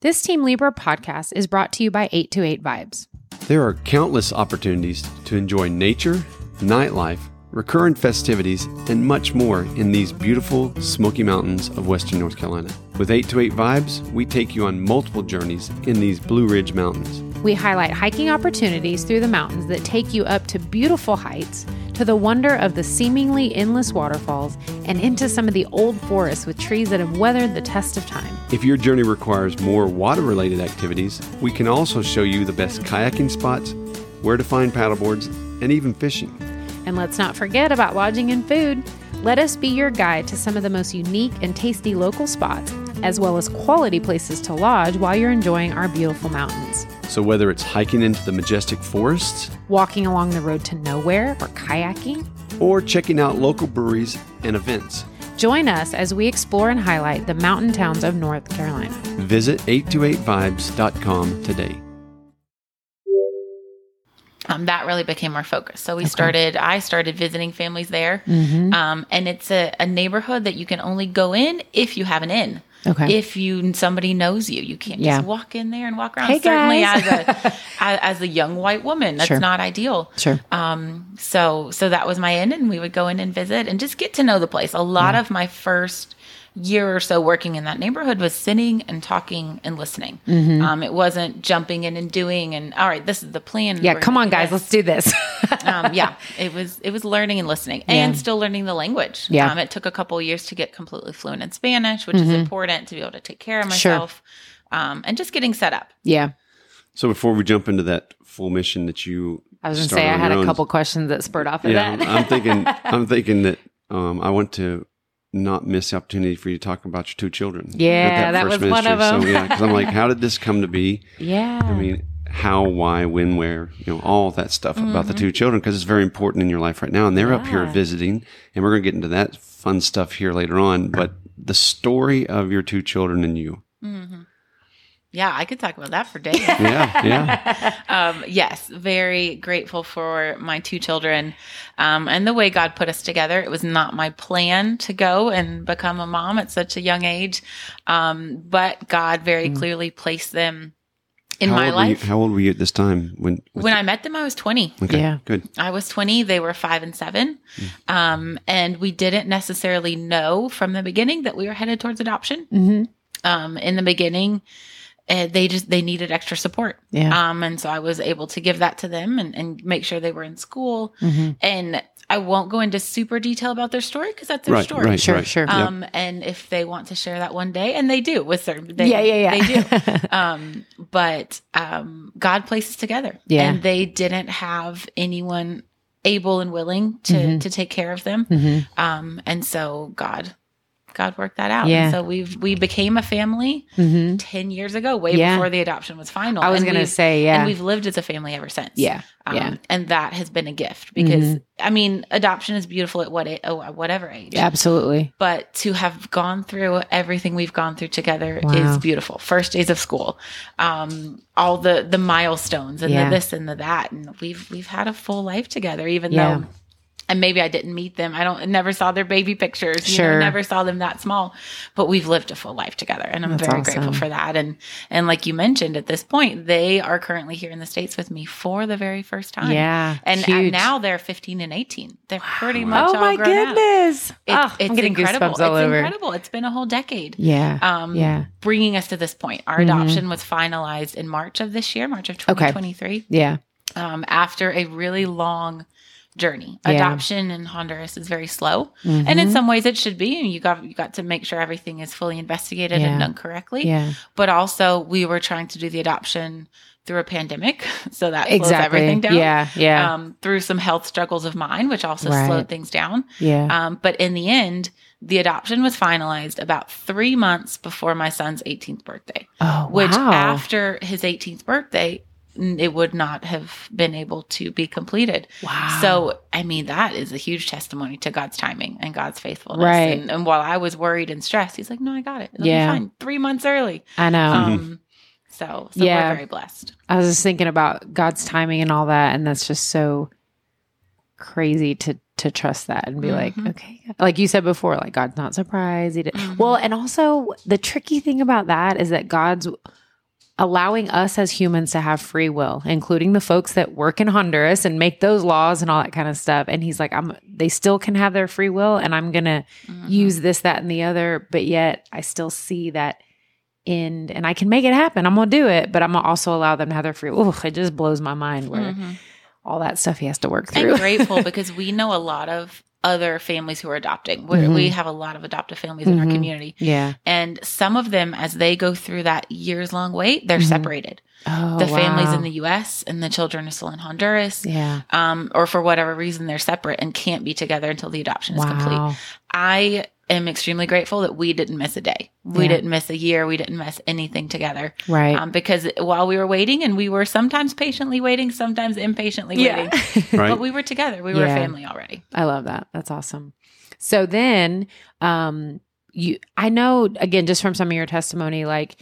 This Team Leebra podcast is brought to you by 828 Vibes. There are countless opportunities to enjoy nature, nightlife, recurrent festivities, and much more in these beautiful Smoky Mountains of Western North Carolina. With 828 Vibes, we take you on multiple journeys in these Blue Ridge Mountains. We highlight hiking opportunities through the mountains that take you up to beautiful heights, to the wonder of the seemingly endless waterfalls and into some of the old forests with trees that have weathered the test of time. If your journey requires more water related activities, we can also show you the best kayaking spots, where to find paddleboards, and even fishing. And let's not forget about lodging and food. Let us be your guide to some of the most unique and tasty local spots, as well as quality places to lodge while you're enjoying our beautiful mountains. So, whether it's hiking into the majestic forests Walking along the road to nowhere or kayaking, or checking out local breweries and events, join us as we explore and highlight the mountain towns of North Carolina. visit 828vibes.com today. Um, that really became our focus. So we started, I started visiting families there. Mm-hmm. Um, and it's a, a neighborhood that you can only go in if you have an in. Okay. If you somebody knows you, you can't Yeah. just walk in there and walk around. Hey, Certainly, guys. as a as, as a young white woman, that's Sure. not ideal. Sure. Um, so so that was my in, and we would go in and visit and just get to know the place. A lot of my first year or so working in that neighborhood was sitting and talking and listening. Mm-hmm. Um, it wasn't jumping in and doing and all right, this is the plan. Yeah, come on, guys, this." let's do this. um, yeah, it was it was learning and listening and still learning the language. Yeah. um, it took a couple years to get completely fluent in Spanish, which is important to be able to take care of Mm-hmm. Sure. myself, um, and just getting set up. yeah. So, before we jump into that full mission that you I was going to say, I had a own- couple questions that spurred off of Yeah, that. I'm thinking. I'm thinking that um, I want to not miss the opportunity for you to talk about your two children. Yeah, that first was one of them. So yeah, because I'm like, how did this come to be? yeah. I mean, how, why, when, where, you know, all that stuff about the two children because it's very important in your life right now. And they're up here Mm-hmm. Visiting, and we're going to get into that fun stuff here later on. But the story of your two children and you. Yeah, I could talk about that for days. Yeah, yeah. um, yes, very grateful for my two children um, and the way God put us together. It was not my plan to go and become a mom at such a young age, um, but God very clearly placed them in how my old were you- life. how old were you at this time when? when I met them, I was 20. okay, Yeah. good. I was 20, they were five and seven. Um, and we didn't necessarily know from the beginning that we were headed towards adoption. Mhm. Um, in the beginning, uh, they just they needed extra support. Yeah. Um, and so I was able to give that to them and, and make sure they were in school. Mhm. And I won't go into super detail about their story because that's their Right, story. right, Sure, right. sure. Yep. Um, and if they want to share that one day, and they do with certain, they, yeah, yeah, yeah. they do. um, but um, God places together, Yeah. and they didn't have anyone able and willing to Mhm. to take care of them. Mhm. Um, and so God, God worked that out. Yeah. And so we've we became a family Mhm. ten years ago, way Yeah. before the adoption was final. I was And going to say, yeah. and we've lived as a family ever since. yeah. Um, yeah. and that has been a gift because Mhm. I mean, adoption is beautiful at what a- oh, at whatever age Absolutely. but to have gone through everything we've gone through together Wow. is beautiful. First days of school, um, all the the milestones and Yeah. the this and the that, and we've we've had a full life together. Even Yeah. though, and maybe I didn't meet them. I don't never saw their baby pictures. you know, never saw them that small, but we've lived a full life together, and I'm That's very awesome. grateful for that. And and like you mentioned, at this point, they are currently here in the states with me for the very first time. Yeah. And, and now they're 15 and 18. They're pretty much oh all my grown up. goodness. It's, oh, it's I'm getting incredible. goosebumps all it's over. incredible. It's been a whole decade. Yeah. Um, yeah. Bringing us to this point. Our Mhm. adoption was finalized in March of this year, March of Okay. 2023, Yeah. um, after a really long journey. Yeah. Adoption in Honduras is very slow, Mhm. and in some ways it should be. And you got you got to make sure everything is fully investigated Yeah. and done correctly. yeah. But also, we were trying to do the adoption through a pandemic, so that slows Exactly. everything down. Yeah. Yeah. Um, through some health struggles of mine, which also Right. slowed things down. yeah. Um, but in the end, the adoption was finalized about three months before my son's 18th birthday, oh, which wow. after his 18th birthday, it would not have been able to be completed. wow. So, I mean, that is a huge testimony to God's timing and God's faithfulness. Right. And, and while I was worried and stressed, he's like, no, I got it. It'll Yeah. be fine. Three months early. I know. Um, so, so Yeah. we're very blessed. I was just thinking about God's timing and all that, and that's just so crazy to to trust that and be like, Mhm. okay, like you said before, like God's not surprised. He did. Mhm. Well, and also the tricky thing about that is that God's allowing us as humans to have free will, including the folks that work in Honduras and make those laws and all that kind of stuff. And He's like, I'm. They still can have their free will, and I'm gonna Mhm. use this, that, and the other. But yet, I still see that end, and I can make it happen. I'm gonna do it, but I'm gonna also allow them to have their free. will. it just blows my mind. Where Mhm. all that stuff he has to work and through. grateful because we know a lot of other families who are adopting. we Mhm. We have a lot of adoptive families in our Mhm. community. yeah. And some of them, as they go through that years long wait, they're Mhm. separated. Oh, the families in the US and the children are still in Honduras. yeah. Um, or for whatever reason, they're separate and can't be together until the adoption is complete. I am extremely grateful that we didn't miss a day. We Yeah. didn't miss a year. We didn't miss anything together. Right. Um, because while we were waiting, and we were sometimes patiently waiting, sometimes impatiently waiting, Right. but we were together. We were Yeah. family already. I love that. That's awesome. So then, um, you, I know again, just from some of your testimony, like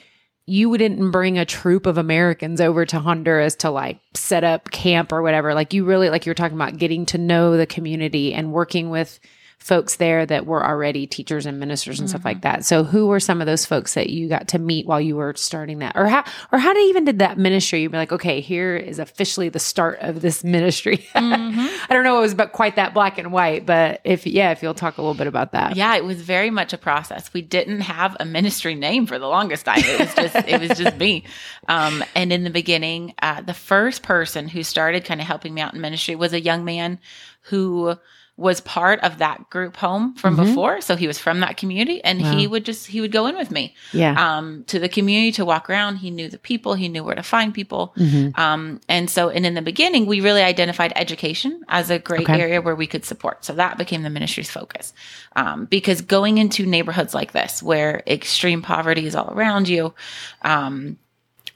you didn't bring a troop of Americans over to Honduras to like set up camp or whatever. Like you really, like you were talking about getting to know the community and working with folks there that were already teachers and ministers and stuff like that. So who were some of those folks that you got to meet while you were starting that? Or how or how did even did that ministry? You'd be like, okay, here is officially the start of this ministry. Mhm. I don't know it was about quite that black and white, but if yeah, if you'll talk a little bit about that. Yeah, it was very much a process. We didn't have a ministry name for the longest time. It was just it was just me. Um, and in the beginning, uh, the first person who started kind of helping me out in ministry was a young man who was part of that group home from Mhm. before. So he was from that community, and he would just he would go in with me Yeah. um, to the community to walk around. He knew the people. He knew where to find people. Mhm. Um, and so, and in the beginning, we really identified education as a great Okay. area where we could support. So that became the ministry's focus. Um, because going into neighborhoods like this, where extreme poverty is all around you, um,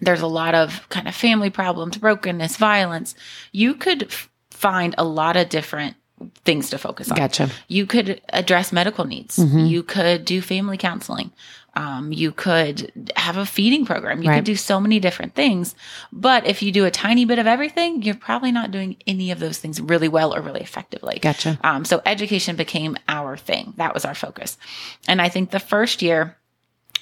there's a lot of kind of family problems, brokenness, violence. You could f- find a lot of different things to focus on. Gotcha. You could address medical needs. Mhm. You could do family counseling. Um, you could have a feeding program. You Right. could do so many different things. But if you do a tiny bit of everything, you're probably not doing any of those things really well or really effectively. Gotcha. Um, so education became our thing. That was our focus. And I think the first year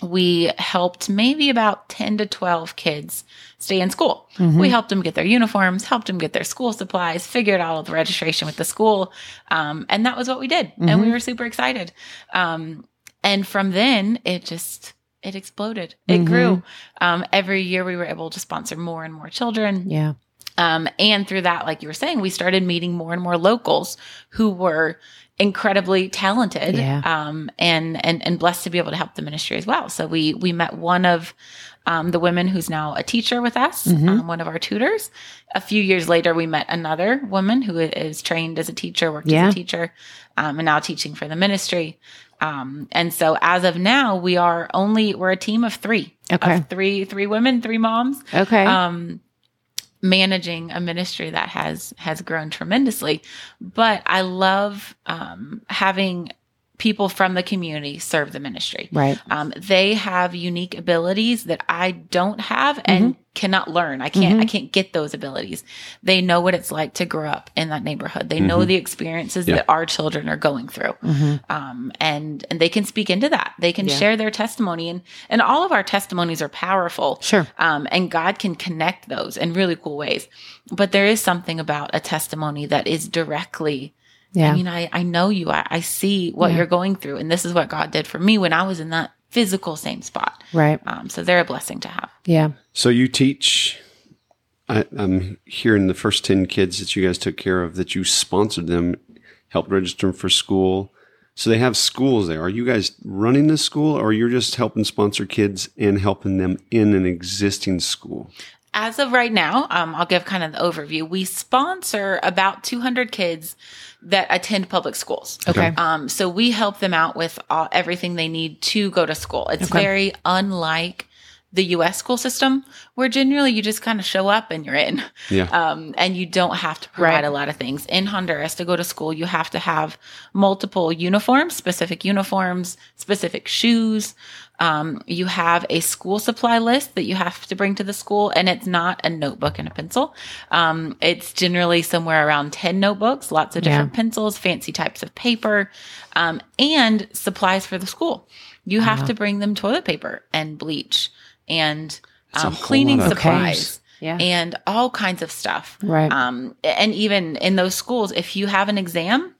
we helped maybe about 10 to 12 kids stay in school. Mhm. We helped them get their uniforms, helped them get their school supplies, figured out all the registration with the school. Um, and that was what we did. And we Mhm. were super excited. Um, and from then it just, it exploded. It Mhm. grew. Um, every year we were able to sponsor more and more children. Yeah. Um, and through that, like you were saying, we started meeting more and more locals who were incredibly talented Yeah. um, and, and, and blessed to be able to help the ministry as well. So we, we met one of um, the women who's now a teacher with us, Mhm. um, one of our tutors. A few years later, we met another woman who is trained as a teacher, worked Yeah. as a teacher, um, and now teaching for the ministry. Um, and so as of now, we are only, we're a team of three, Okay. of three, three women, three moms Okay. um, managing a ministry that has has grown tremendously. But I love um, having people from the community serve the ministry. right. Um, they have unique abilities that I don't have and cannot learn. I can't. Mhm. I can't get those abilities. They know what it's like to grow up in that neighborhood. They know Mhm. the experiences Yeah. that our children are going through Mhm. um, and and they can speak into that. They can Yeah. share their testimony, and and all of our testimonies are powerful. Sure. Um, and God can connect those in really cool ways. But there is something about a testimony that is directly. Yeah. I mean, I I know you. I, I see what Yeah. you're going through, and this is what God did for me when I was in that physical same spot. right. Um, so they're a blessing to have. Yeah. So you teach. I, I'm hearing the first ten kids that you guys took care of that you sponsored them, helped register them for school. So they have schools there. Are you guys running the school, or you're just helping sponsor kids and helping them in an existing school? As of right now, um, I'll give kind of the overview. We sponsor about 200 kids that attend public schools. Okay. Um, so we help them out with all, everything they need to go to school. It's Okay. very unlike the U.S. school system, where generally you just kind of show up and you're in, Yeah. um, and you don't have to provide Right. a lot of things. In Honduras, to go to school, you have to have multiple uniforms, specific uniforms, specific shoes. Um, you have a school supply list that you have to bring to the school, and it's not a notebook and a pencil. Um, it's generally somewhere around 10 notebooks, lots of Yeah. different pencils, fancy types of paper, um, and supplies for the school. You have Wow. to bring them toilet paper and bleach and um, cleaning lot of supplies Yeah. and all kinds of stuff. Right. Um, and even in those schools, if you have an exam,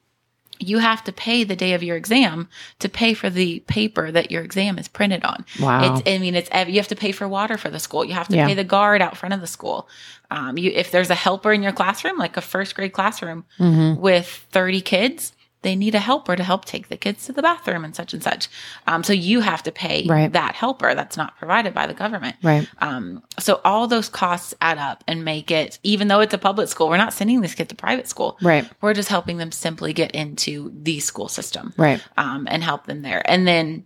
you have to pay the day of your exam to pay for the paper that your exam is printed on. Wow. It's, I mean, it's, you have to pay for water for the school. You have to Yeah. pay the guard out front of the school. Um, you, if there's a helper in your classroom, like a first grade classroom Mm-hmm. with 30 kids, they need a helper to help take the kids to the bathroom and such and such. Um, so you have to pay Right. that helper that's not provided by the government. Right. Um, so all those costs add up and make it, even though it's a public school, we're not sending these kids to private school. Right. We're just helping them simply get into the school system Right. um, and help them there. And then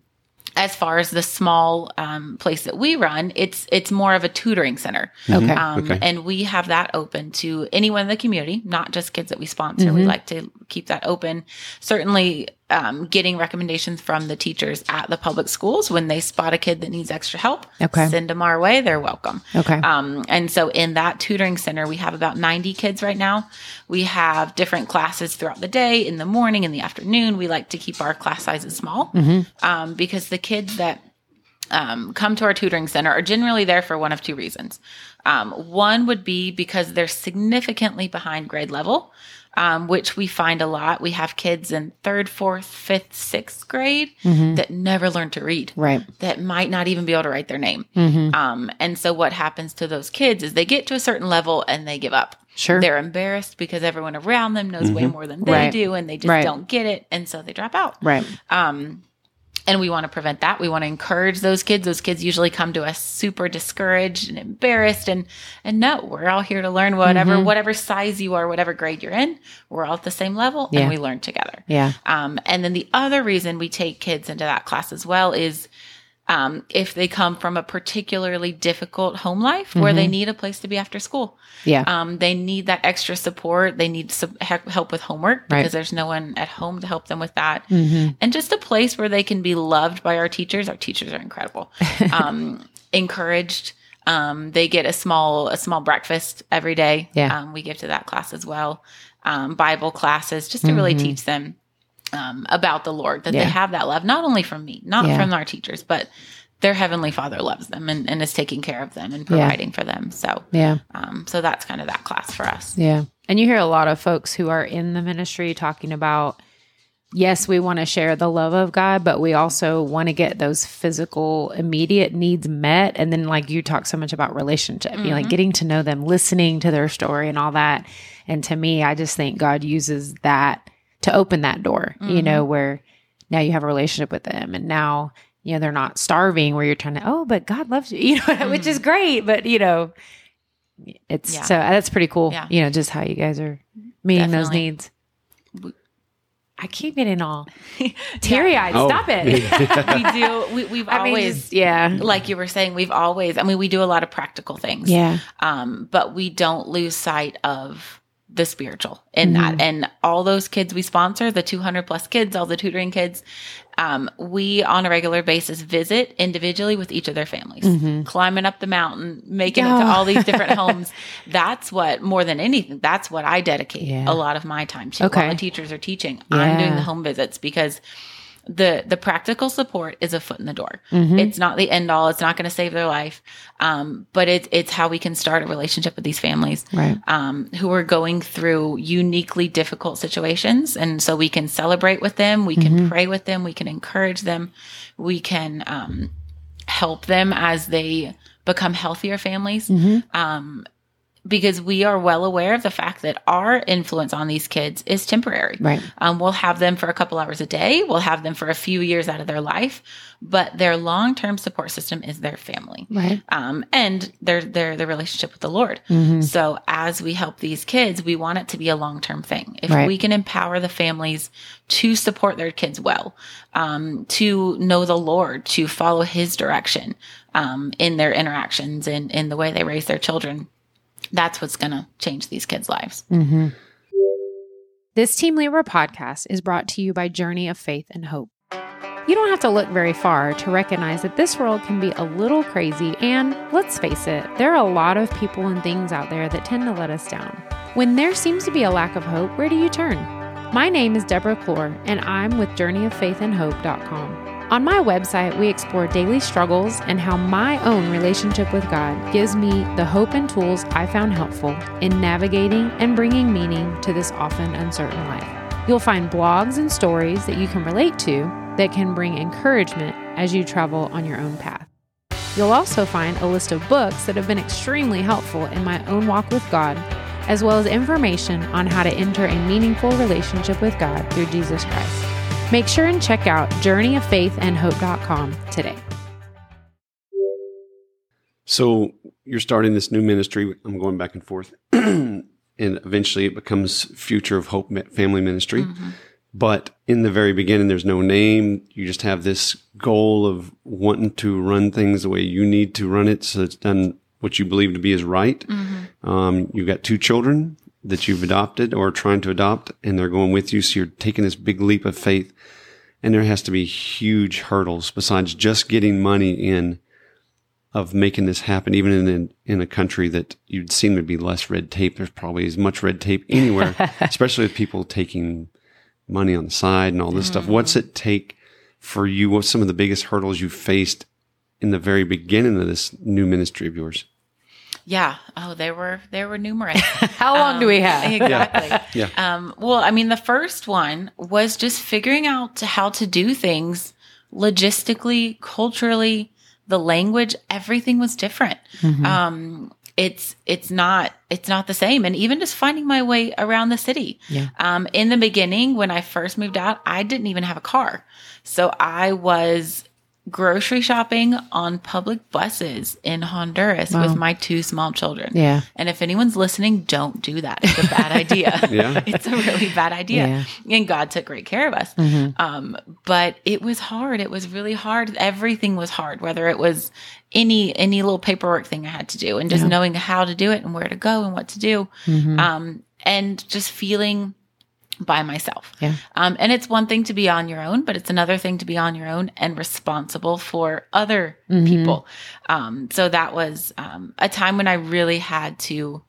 as far as the small um, place that we run, it's it's more of a tutoring center. Okay. Um, Okay. And we have that open to anyone in the community, not just kids that we sponsor. We like to keep that open. Certainly, um, getting recommendations from the teachers at the public schools when they spot a kid that needs extra help, Okay. send them our way. They're welcome. Okay. Um, and so in that tutoring center, we have about 90 kids right now. We have different classes throughout the day, in the morning, in the afternoon. We like to keep our class sizes small um, because the kids that um, come to our tutoring center are generally there for one of two reasons. Um, one would be because they're significantly behind grade level, um, which we find a lot. We have kids in third, fourth, fifth, sixth grade that never learn to read Right. that might not even be able to write their name. Mm-hmm. Um, and so what happens to those kids is they get to a certain level and they give up. Sure. They're embarrassed because everyone around them knows way more than they Right. do and they just Right. don't get it. And so they drop out. Right. Um, and we want to prevent that. We want to encourage those kids. Those kids usually come to us super discouraged and embarrassed and and no, we're all here to learn whatever Mm-hmm. whatever size you are, whatever grade you're in. We're all at the same level Yeah. and we learn together. Yeah. Um, and then the other reason we take kids into that class as well is um, if they come from a particularly difficult home life where they need a place to be after school. Yeah. Um, they need that extra support. They need help with homework because Right. there's no one at home to help them with that. Mm-hmm. And just a place where they can be loved by our teachers. Our teachers are incredible. Um, encouraged. Um, they get a small a small breakfast every day. Yeah. Um, we give to that class as well. Um, Bible classes just to really teach them um, about the Lord, that Mm-hmm. Yeah. they have that love, not only from me, not Yeah. from our teachers, but their heavenly Father loves them and, and is taking care of them and Yeah. providing for them. So, Yeah. um, so that's kind of that class for us. Yeah. And you hear a lot of folks who are in the ministry talking about, yes, we want to share the love of God, but we also want to get those physical, immediate needs met. And then, like you talk so much about relationship, you know, like getting to know them, listening to their story and all that. And to me, I just think God uses that to open that door, you know, mm-hmm. where now you have a relationship with them and now, you know, they're not starving where you're trying to, oh, but God loves you, you know, mm-hmm. which is great. But, you know, it's Yeah. so uh, that's pretty cool. Yeah. You know, just how you guys are meeting those Definitely. needs. I keep getting all teary eyed. Oh. Stop it. we do. We, we've I mean, always, just- yeah. like you were saying, we've always. I mean, we do a lot of practical things. Yeah. um, but we don't lose sight of the spiritual in Mm-hmm. that. And all those kids we sponsor, the 200 plus kids, all the tutoring kids, um, we on a regular basis visit individually with each of their families, climbing up the mountain, making it to Mm-hmm. All these different homes. That's what, more than anything, that's what I dedicate Yeah. a lot of my time to. Okay. While the teachers are teaching, I'm doing the home visits because the the practical support is a foot in the door. Mm-hmm. It's not the end all. It's not going to save their life, um, but it's it's how we can start a relationship with these families Right. um, who are going through uniquely difficult situations, and so we can celebrate with them. We can Mm-hmm. pray with them. We can encourage them. We can um, help them as they become healthier families. Mm-hmm. Um, because we are well aware of the fact that our influence on these kids is temporary. Right. Um, we'll have them for a couple hours a day. We'll have them for a few years out of their life, but their long term support system is their family. Right. Um, and their their their relationship with the Lord. Mm-hmm. So as we help these kids, we want it to be a long term thing. If Right. we can empower the families to support their kids well, um, to know the Lord, to follow His direction um, in their interactions and in the way they raise their children, that's what's going to change these kids' lives. Mm-hmm. This Team Leebra podcast is brought to you by Journey of Faith and Hope. You don't have to look very far to recognize that this world can be a little crazy, and let's face it, there are a lot of people and things out there that tend to let us down. When there seems to be a lack of hope, where do you turn? My name is Debra Cloer, and I'm with JourneyOfFaithAndHope.com. On my website, we explore daily struggles and how my own relationship with God gives me the hope and tools I found helpful in navigating and bringing meaning to this often uncertain life. You'll find blogs and stories that you can relate to that can bring encouragement as you travel on your own path. You'll also find a list of books that have been extremely helpful in my own walk with God, as well as information on how to enter a meaningful relationship with God through Jesus Christ. Make sure and check out journeyoffaithandhope.com today. So you're starting this new ministry. I'm going back and forth. and eventually it becomes Future of Hope Family Ministry. But in the very beginning, there's no name. You just have this goal of wanting to run things the way you need to run it. So it's done what you believe to be is right. Um, you've got two children that you've adopted or trying to adopt, and they're going with you. So you're taking this big leap of faith. And there has to be huge hurdles besides just getting money in of making this happen, even in in a country that you'd seem to be less red tape. There's probably as much red tape anywhere, especially with people taking money on the side and all this stuff. What's it take for you? What's some of the biggest hurdles you faced in the very beginning of this new ministry of yours? Yeah. Oh, there were there were numerous. How long do we have? Exactly. Yeah. Um, well, I mean, the first one was just figuring out how to do things logistically, culturally, the language, everything was different. Um, it's it's not it's not the same, and even just finding my way around the city. Yeah. Um, in the beginning, when I first moved out, I didn't even have a car, so I was grocery shopping on public buses in Honduras Wow. with my two small children. Yeah. And if anyone's listening, don't do that. It's a bad idea. Yeah. It's a really bad idea. Yeah. And God took great care of us. Um, but it was hard. It was really hard. Everything was hard, whether it was any any little paperwork thing I had to do and just Yeah. knowing how to do it and where to go and what to do. Mhm. Um, and just feeling by myself. Yeah. Um, and it's one thing to be on your own, but it's another thing to be on your own and responsible for other Mhm. people. Um, so that was um, a time when I really had to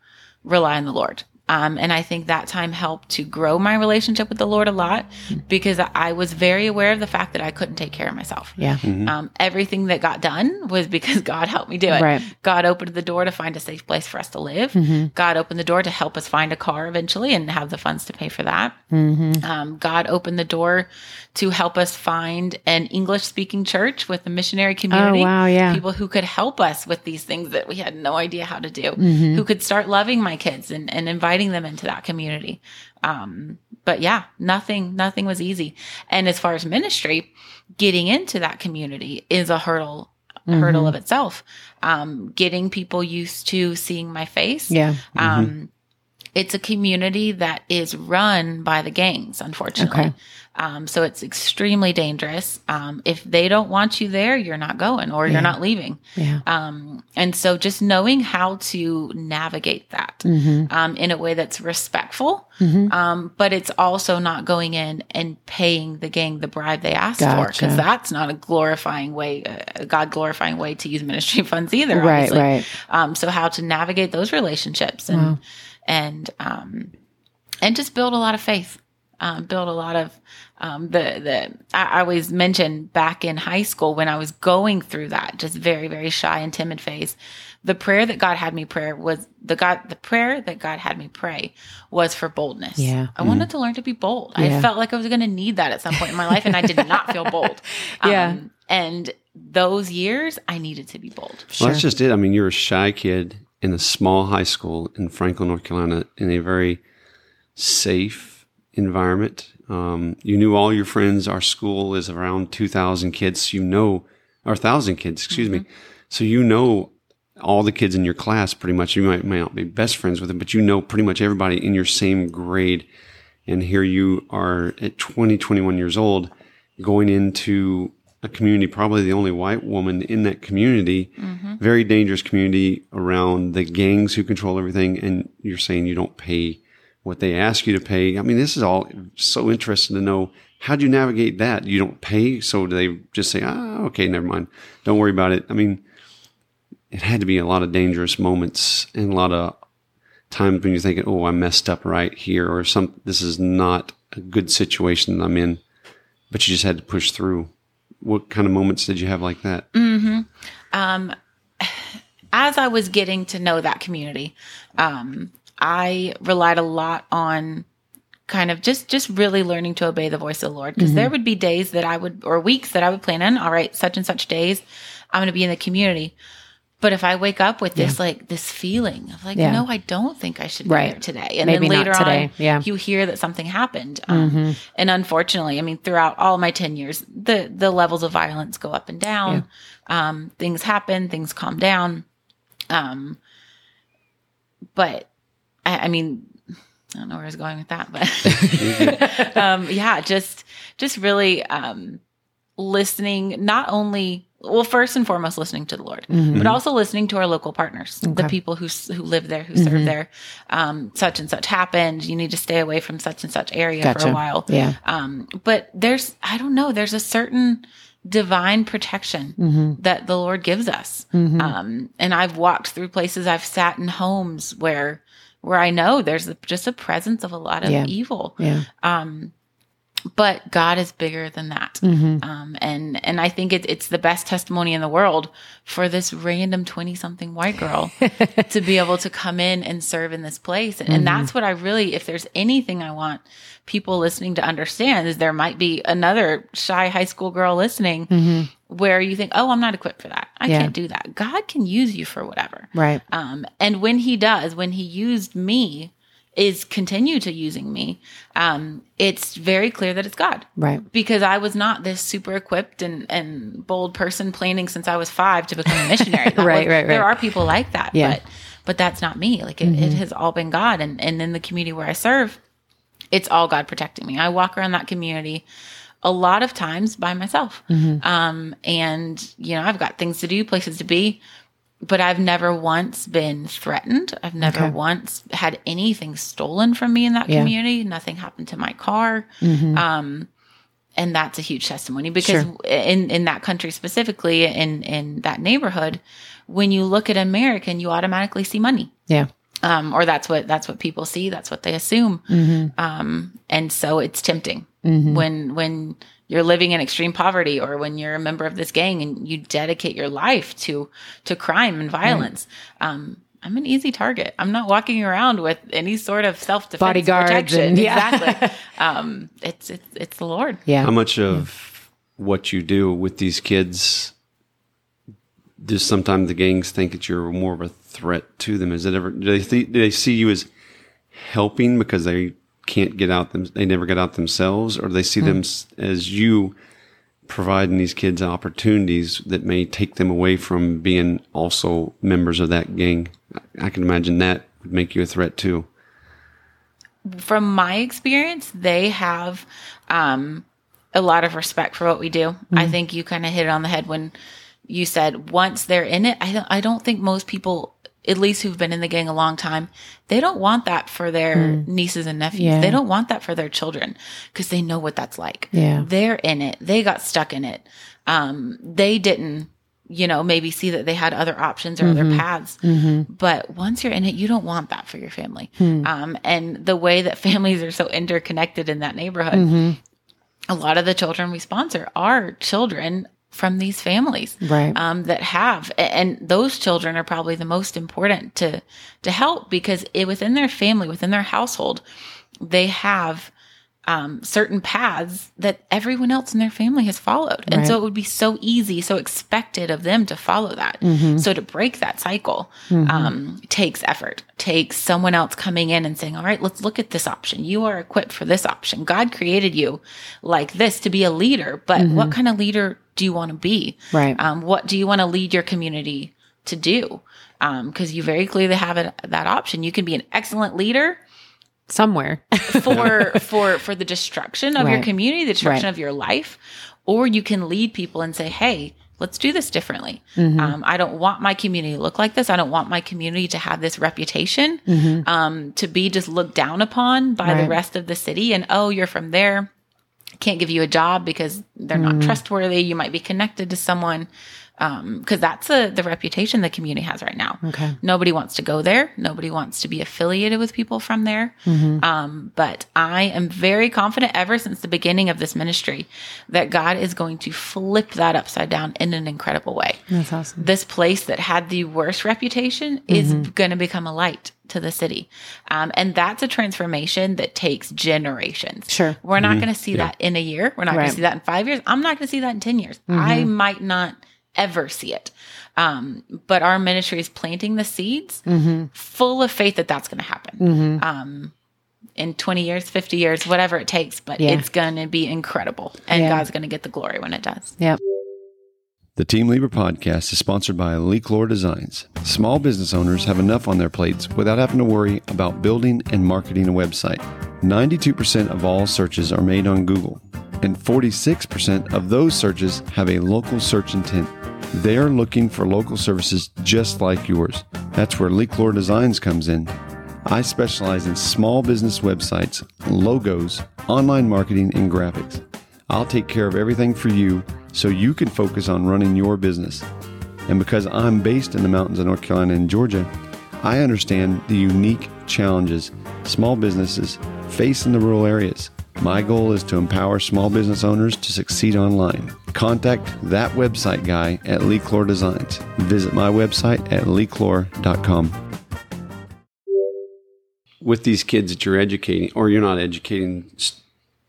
rely on the Lord. Um, and I think that time helped to grow my relationship with the Lord a lot because I was very aware of the fact that I couldn't take care of myself. Yeah. Um, everything that got done was because God helped me do it. Right. God opened the door to find a safe place for us to live. Mhm. God opened the door to help us find a car eventually and have the funds to pay for that. Mhm. Um, God opened the door to help us find an English speaking church with a missionary community. Oh community. wow. Yeah. People who could help us with these things that we had no idea how to do, Mhm. who could start loving my kids and, and inviting them into that community. Um, but yeah, nothing, nothing was easy. And as far as ministry, getting into that community is a hurdle, hurdle Mm-hmm. of itself. Um, getting people used to seeing my face. Yeah. Um, it's a community that is run by the gangs, unfortunately. Okay. Um, so it's extremely dangerous. Um, if they don't want you there, you're not going or Yeah. you're not leaving. Yeah. Um, and so just knowing how to navigate that Mhm. um, in a way that's respectful, Mhm. um, but it's also not going in and paying the gang the bribe they asked for because that's not a glorifying way, a God glorifying way to use ministry funds either. Right. obviously. Right. Um, so how to navigate those relationships and Wow. and um, and just build a lot of faith, um, build a lot of um, the the. I, I always mention back in high school when I was going through that just very very shy and timid phase. The prayer that God had me pray was the God the prayer that God had me pray was for boldness. Yeah. I wanted to learn to be bold. Yeah. I felt like I was going to need that at some point in my life, and I did not feel bold. Yeah. Um, and those years, I needed to be bold. Well, Sure. that's just it. I mean, you're a shy kid in a small high school in Franklin, North Carolina, in a very safe environment. Um, you knew all your friends. Our school is around 2,000 kids. You know, or 1,000 kids, excuse me. So you know all the kids in your class pretty much. You might, might not be best friends with them, but you know pretty much everybody in your same grade. And here you are at 20, 21 years old going into a community, probably the only white woman in that community, very dangerous community around the gangs who control everything. And you're saying you don't pay what they ask you to pay. I mean, this is all so interesting to know. How do you navigate that? You don't pay. So do they just say, ah, okay, never mind. Don't worry about it. I mean, it had to be a lot of dangerous moments and a lot of times when you're thinking, oh, I messed up right here, or some, this is not a good situation I'm in, but you just had to push through. What kind of moments did you have like that? um, as I was getting to know that community, um, I relied a lot on kind of just just really learning to obey the voice of the Lord because there would be days that I would or weeks that I would plan in. All right, such and such days, I'm going to be in the community. But if I wake up with this like this feeling of like, Yeah. no, I don't think I should be Right. there today, and Maybe then later today. on, Yeah. Mm-hmm. you hear that something happened. Um, And unfortunately, I mean, throughout all my ten years, the the levels of violence go up and down. Um, things happen, things calm down. Um, but I, I mean, I don't know where I was going with that, but um, yeah, just just really um, listening, not only well, first and foremost, listening to the Lord, but also listening to our local partners, the people who who live there, who serve there. Um, such and such happened. You need to stay away from such and such area for a while. Yeah. Um, but there's, I don't know, there's a certain divine protection that the Lord gives us. Um, and I've walked through places, I've sat in homes where, where I know there's just a presence of a lot of Yeah. evil. Yeah. Um, but God is bigger than that. Mm-hmm. Um, and, and I think it, it's the best testimony in the world for this random 20 something white girl to be able to come in and serve in this place. And, and Mm-hmm. that's what I really, if there's anything I want people listening to understand is there might be another shy high school girl listening where you think, oh, I'm not equipped for that. I Mm-hmm. Yeah. can't do that. God can use you for whatever. Right. Um, and when he does, when he used me, is continue to using me, um, it's very clear that it's God. Right. Because I was not this super equipped and, and bold person planning since I was five to become a missionary. Right, was- right, There are people like that, Yeah. but but that's not me. Like it, it has all been God, and and in the community where I serve, it's all God protecting me. I walk around that community a lot of times by myself. Um, and, you know, I've got things to do, places to be, but I've never once been threatened. I've never Okay. once had anything stolen from me in that Yeah. Mm-hmm. community. Nothing happened to my car. Um, and that's a huge testimony because Sure. in, in that country specifically, in, in that neighborhood, when you look at American, you automatically see money Yeah. um, or that's what that's what people see. That's what they assume, um, and so it's tempting when when you're living in extreme poverty, or when you're a member of this gang and you dedicate your life to to crime and violence. Um, I'm an easy target. I'm not walking around with any sort of self defense Bodyguards protection. and- yeah. Exactly. um, it's it's it's the Lord. Yeah. How much of what you do with these kids does sometimes the gangs think that you're more of a threat to them? Is it ever do they th- do they see you as helping because they can't get out them they never get out themselves, or they see them as you providing these kids opportunities that may take them away from being also members of that gang? I- can imagine that would make you a threat too. from my experience, they have um, a lot of respect for what we do. I think you kind of hit it on the head when you said once they're in it. I don't, I don't think most people, at least who've been in the gang a long time, they don't want that for their hmm. nieces and nephews. Yeah. They don't want that for their children because they know what that's like. Yeah. They're in it. They got stuck in it. Um, they didn't, you know, maybe see that they had other options or other mm-hmm. paths. Mm-hmm. But once you're in it, you don't want that for your family. Hmm. Um, and the way that families are so interconnected in that neighborhood, mm-hmm. a lot of the children we sponsor are children from these families Right. um, that have and those children are probably the most important to to help because it, within their family within their household they have um, certain paths that everyone else in their family has followed. And so it would be so easy so expected of them to follow that. So to break that cycle um, takes effort. Takes someone else coming in and saying all right let's look at this option. You are equipped for this option. God created you like this to be a leader but what kind of leader do you want to be? Right. um, what do you want to lead your community to do? Um, because you very clearly have it, that option. You can be an excellent leader Somewhere. for for for the destruction of your community, the destruction Right. of your life, or you can lead people and say, "Hey, let's do this differently. Mm-hmm. Um, I don't want my community to look like this. I don't want my community to have this reputation, um, to be just looked down upon by the Mm-hmm. Rest of the city. And oh, you're from there, can't give you a job because they're Mm-hmm. not trustworthy. You might be connected to someone." Because that's the the reputation the community has right now. Okay. Nobody wants to go there. Nobody wants to be affiliated with people from there. Mm-hmm. Um, but I am very confident ever since the beginning of this ministry that God is going to flip that upside down in an incredible way. That's awesome. This place that had the worst reputation is going to become a light to the city. Um, and that's a transformation that takes generations. Sure. We're not going to see that in a year. We're not going to see that in five years. I'm not going to see that in 10 years. I might not ever see it. Um, but our ministry is planting the seeds full of faith that that's going to happen. Um, in 20 years, 50 years, whatever it takes, but Yeah. it's going to be incredible. And Yeah. God's going to get the glory when it does. Yep. The Team Leebra podcast is sponsored by Lee Cloer Designs. Small business owners have enough on their plates without having to worry about building and marketing a website. 92% of all searches are made on Google, and 46% of those searches have a local search intent. They're looking for local services just like yours. That's where Lee Cloer Designs comes in. I specialize in small business websites, logos, online marketing, and graphics. I'll take care of everything for you so you can focus on running your business. And because I'm based in the mountains of North Carolina and Georgia, I understand the unique challenges small businesses face in the rural areas. My goal is to empower small business owners to succeed online. Contact that website guy at Lee Cloer Designs. Visit my website at leecloer.com. With these kids that you're educating, or you're not educating,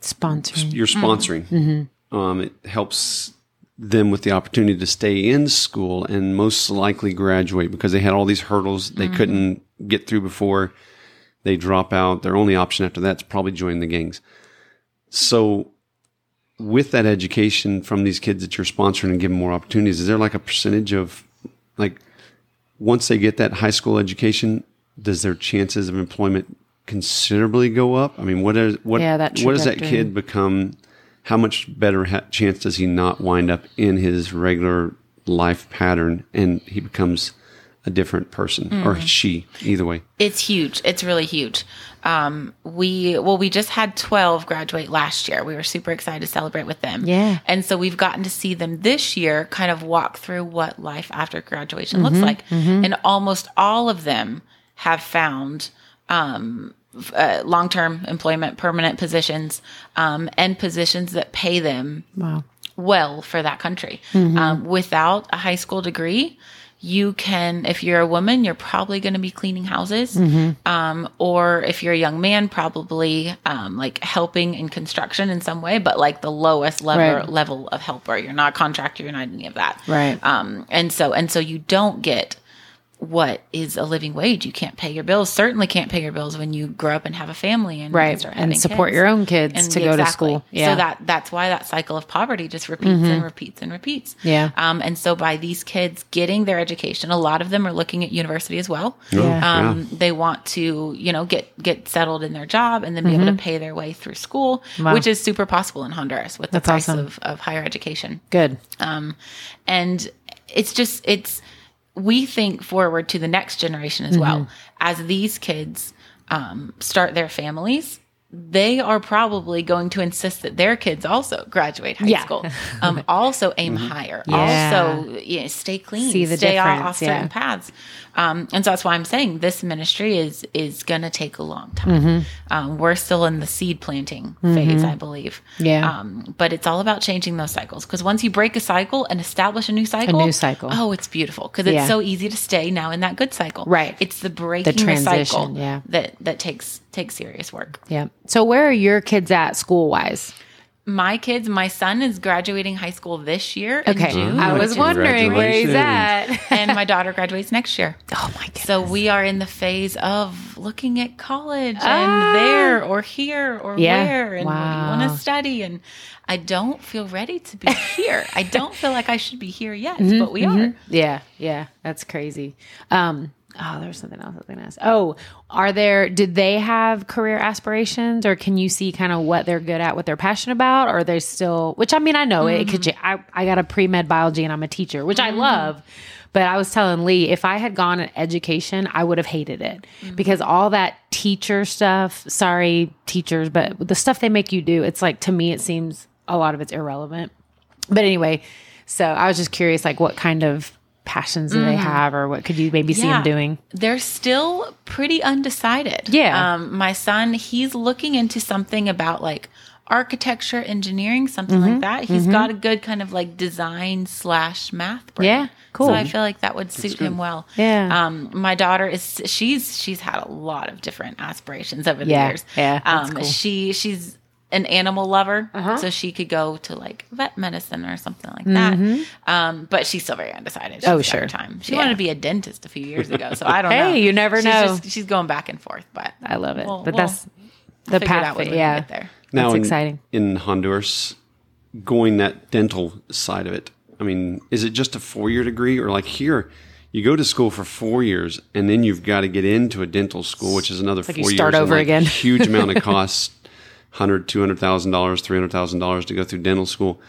Sponsoring. you're sponsoring. Mm-hmm. Mm-hmm. Um, it helps them with the opportunity to stay in school and most likely graduate because they had all these hurdles they mm-hmm. couldn't get through before they drop out. Their only option after that is probably join the gangs. So, with that education from these kids that you're sponsoring and giving more opportunities, is there like a percentage of like once they get that high school education, does their chances of employment considerably go up? I mean, what is what Yeah, that what does that kid become? How much better ha- chance does he not wind up in his regular life pattern and he becomes a different person or Mm. she? Either way, It's huge. It's really huge. Um, we well, we just had twelve graduate last year. We were super excited to celebrate with them. Yeah. and so we've gotten to see them this year, kind of walk through what life after graduation Mm-hmm. looks like, and almost all of them have found um, uh, long-term employment, permanent positions, um, and positions that pay them Wow. well for that country. Mm-hmm. Um, without a high school degree, you can, if you're a woman, you're probably going to be cleaning houses. Mm-hmm. Um, or if you're a young man, probably um, like helping in construction in some way, but like the lowest level, Right. level of helper. You're not a contractor, you're not any of that. Right. Um, and so, and so you don't get what is a living wage. You can't pay your bills. Certainly can't pay your bills when you grow up and have a family and Right. start And support kids. your own kids to go to school. Yeah. Mm-hmm. So that that's why that cycle of poverty just repeats and repeats and repeats. Yeah. Um, and so by these kids getting their education, a lot of them are looking at university as well. Yeah. Um, They want to, you know, get get settled in their job and then be able to pay their way through school, Mm-hmm. Wow. which is super possible in Honduras with the That's price awesome. of, of higher education. Good. Um, and it's just it's we think forward to the next generation as well as these kids um, start their families they are probably going to insist that their kids also graduate high Yeah. school um, also aim higher Yeah. also you know, stay clean See the stay off, difference, off certain yeah. paths um, and so that's why i'm saying this ministry is is going to take a long time Mm-hmm. um, we're still in the seed planting phase i believe Yeah. um, but it's all about changing those cycles because once you break a cycle and establish a new cycle, a new cycle. oh, it's beautiful because it's Yeah. so easy to stay now in that good cycle. Right. It's the breaking the, transition, cycle yeah. that that takes takes serious work. Yeah. So where are your kids at school wise? My kids, my son is graduating high school this year Okay. in June, I was wondering where he's at. and my daughter graduates next year. oh my goodness. So we are in the phase of looking at college and Ah. there or here or Yeah. where and what do you want to study and I don't feel ready to be here. I don't feel like I should be here yet, Mm-hmm, but we are. Yeah, yeah, that's crazy. Um, oh, there's something else I was going to ask. Oh, are there? Did they have career aspirations, or can you see kind of what they're good at, what they're passionate about, or are they still? Which I mean, I know it mm-hmm. could. I I got a pre med biology and I'm a teacher, which I mm-hmm. love. But I was telling Lee, if I had gone in education, I would have hated it mm-hmm. because all that teacher stuff. Sorry, teachers, but the stuff they make you do, it's like to me, it seems a lot of it's irrelevant. But anyway, So I was just curious, like, what kind of passions do they have, or what could you maybe see Mm. Yeah. them doing? They're still pretty undecided. Yeah. Um, my son, he's looking into something about like architecture, engineering, something Mm-hmm. like that. He's got a good kind of like design slash math brain. Yeah, cool. So I feel like that would suit him well. Yeah. Um, my daughter is she's she's had a lot of different aspirations over the Yeah, years. yeah, Um, cool. She she's an animal lover, so she could go to like vet medicine or something like that. Um, but she's still very undecided. She's Mm-hmm. Oh, sure. Time. She Yeah. wanted to be a dentist a few years ago, so I don't Hey, know. you never She's know. just- she's going back and forth, but I love it. We'll- but we'll that's the figure it path. out when we yeah. get there. Now, That's in, exciting. in Honduras, going that dental side of it. I mean, is it just a four year degree, or like here, you go to school for four years, and then you've got to get into a dental school, which is another like four you start years. and, over like, again. huge amount of costs, hundred, two hundred thousand dollars, three hundred thousand dollars to go through dental school.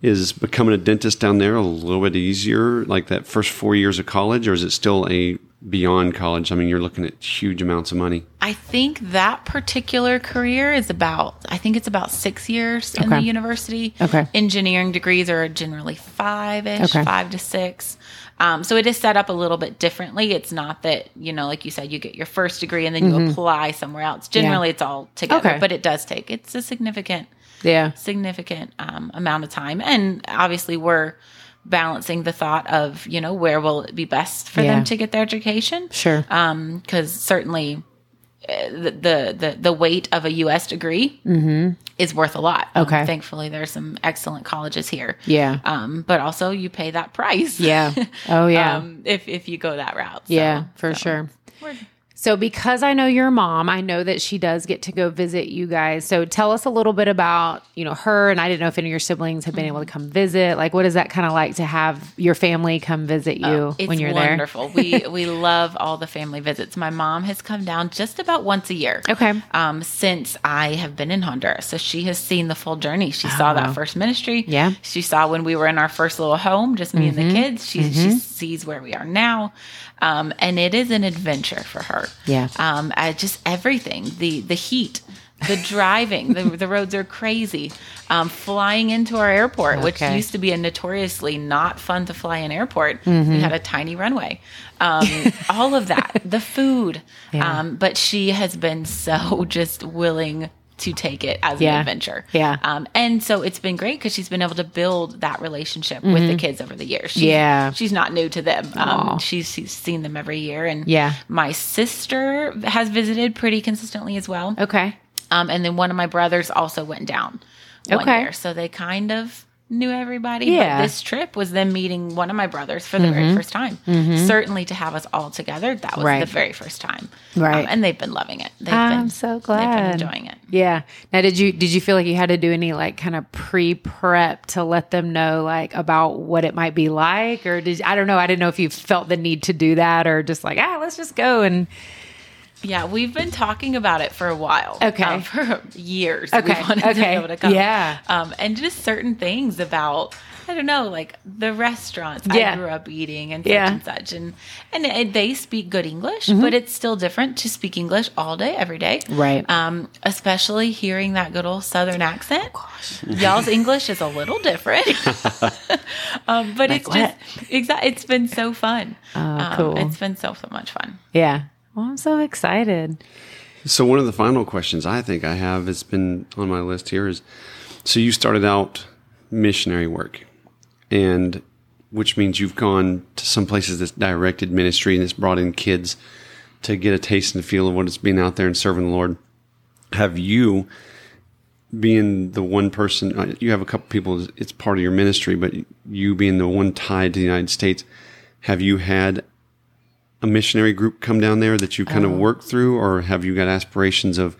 Is becoming a dentist down there a little bit easier, like that first four years of college, or is it still a beyond college? I mean, you're looking at huge amounts of money. I think that particular career is about, I think it's about six years in the university. Okay. Engineering degrees are generally five ish, Okay. five to six. Um, so it is set up a little bit differently. It's not that, you know, like you said, you get your first degree and then you apply somewhere else. Generally, it's all together, Mm-hmm. Okay. but it does take, it's a significant Yeah. significant um, amount of time. And obviously, we're balancing the thought of, you know, where will it be best for Yeah. them to get their education? Sure. Because certainly the, the, the, weight of a U.S. degree is worth a lot. Um, Mm-hmm. Okay. thankfully, there's some excellent colleges here. Yeah. Um, but also, you pay that price. Yeah. Oh, yeah. um, if, if you go that route. So, yeah, for so sure. we're- So, because I know your mom, I know that she does get to go visit you guys. So, tell us a little bit about you know her. And I didn't know if any of your siblings have been able to come visit. Like, what is that kind of like to have your family come visit you Oh, when you're there? wonderful. we we love all the family visits. My mom has come down just about once a year. Okay. Um, since I have been in Honduras, so she has seen the full journey. She saw that first ministry. Oh. Yeah. Mm-hmm. She saw when we were in our first little home, just me and the kids. She she sees where we are now, um, and it is an adventure for her. Yeah. Um, I just everything the the heat. The driving, the, the roads are crazy. Um, flying into our airport, which used to be a notoriously not fun to fly in airport. Mm-hmm. We had a tiny runway. Um, all of that, the food. Yeah. Um, but she has been so just willing to take it as Yeah. an adventure. Yeah. Um, and so it's been great because she's been able to build that relationship with the kids over the years. She's, Mm-hmm. Yeah. She's not new to them. Um, she's, she's seen them every year. And Yeah. my sister has visited pretty consistently as well. Okay. Um, and then one of my brothers also went down one Okay. year. So they kind of knew everybody. Yeah. Mm-hmm. But this trip was them meeting one of my brothers for the very first time. Certainly to have us all together, that was Right. the very first time. Right. Um, and they've been loving it. They've I'm been so glad. They've been enjoying it. Yeah. Now, did you did you feel like you had to do any like kind of pre prep to let them know like about what it might be like, or did I don't know? I didn't know if you felt the need to do that, or just like ah, let's just go and Yeah, we've been talking about it for a while. Okay. um, for years. Okay, We wanted to be okay, able to come. yeah. Um, and just certain things about I don't know, like the restaurants Yeah. I grew up eating and such Yeah. Mm-hmm. and such, and and they speak good English, but it's still different to speak English all day, every day. Right. Um, especially hearing that good old Southern accent. Gosh, Y'all's English is a little different. um, but it's what? just exactly. It's been so fun. Um, cool. It's been so so much fun. yeah. Well, I'm so excited. So one of the final questions I think I have has been on my list here is so you started out missionary work and which means you've gone to some places that's directed ministry and it's brought in kids to get a taste and feel of what it's being out there and serving the Lord. Have you being the one person uh, you have a couple people it's part of your ministry but you being the one tied to the United States have you had a missionary group come down there that you kind of work through, or have you got aspirations of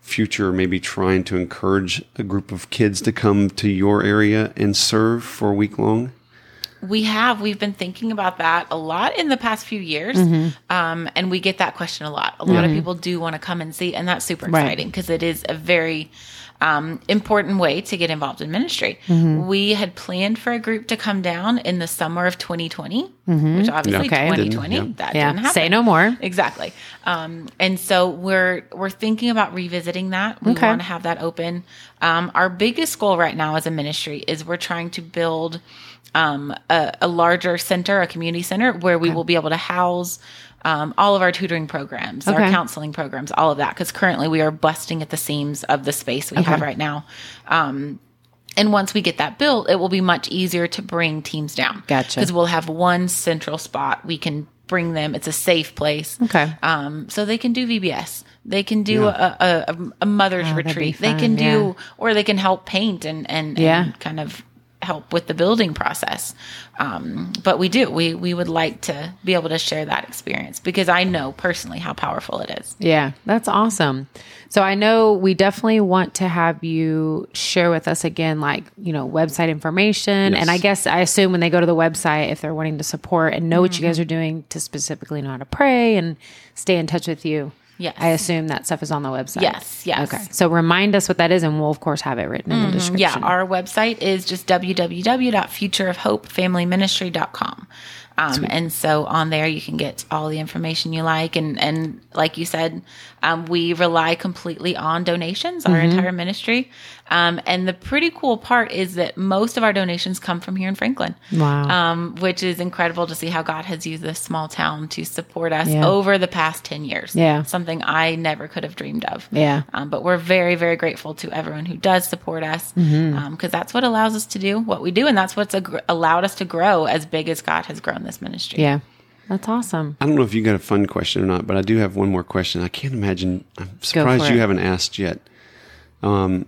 future maybe trying to encourage a group of kids to come to your area and serve for a week long? We have. We've been thinking about that a lot in the past few years. Mm-hmm. Um, and we get that question a lot. A lot of people do want to come and see, and that's super exciting because it is a very um, important way to get involved in ministry. Mm-hmm. We had planned for a group to come down in the summer of 2020, which obviously Okay. 2020 Didn't, that Mm-hmm. yeah. didn't happen. Say no more. Exactly. Um, and so we're we're thinking about revisiting that. We Okay. want to have that open. Um, our biggest goal right now as a ministry is we're trying to build um, a, a larger center, a community center, where we will be able to house um, all of our tutoring programs, our counseling programs, all of that. Because currently we are busting at the seams of the space we have right now. Um, and once we get that built, it will be much easier to bring teams down. Gotcha. Because we'll have one central spot. We can bring them. It's a safe place. Okay. Um, so they can do VBS. They can do a, a, a, a mother's Oh, retreat. They can do, yeah. or they can help paint and, and, Yeah. and kind of help with the building process. Um, but we do, we, we would like to be able to share that experience because I know personally how powerful it is. Yeah, that's awesome. So I know we definitely want to have you share with us again, like, you know, website information. And I guess I assume when they go to the website, if they're wanting to support and know what you guys are doing to specifically know how to pray and stay in touch with you. Yes. I assume that stuff is on the website. Yes, yes. Okay. So remind us what that is, and we'll, of course, have it written in the description. Yeah, our website is just www.futureofhopefamilyministry.com. Um, and so on there, you can get all the information you like. And, and like you said, um, we rely completely on donations, our entire ministry. Um, and the pretty cool part is that most of our donations come from here in Franklin. Wow. Um, which is incredible to see how God has used this small town to support us Yeah. over the past 10 years. Yeah. Something I never could have dreamed of. Yeah. Um, but we're very, very grateful to everyone who does support us because Mm-hmm. that's what allows us to do what we do. And that's what's ag- allowed us to grow as big as God has grown this ministry. yeah. That's awesome. I don't know if you got a fun question or not, but I do have one more question. I can't imagine. I'm surprised you it. haven't asked yet um,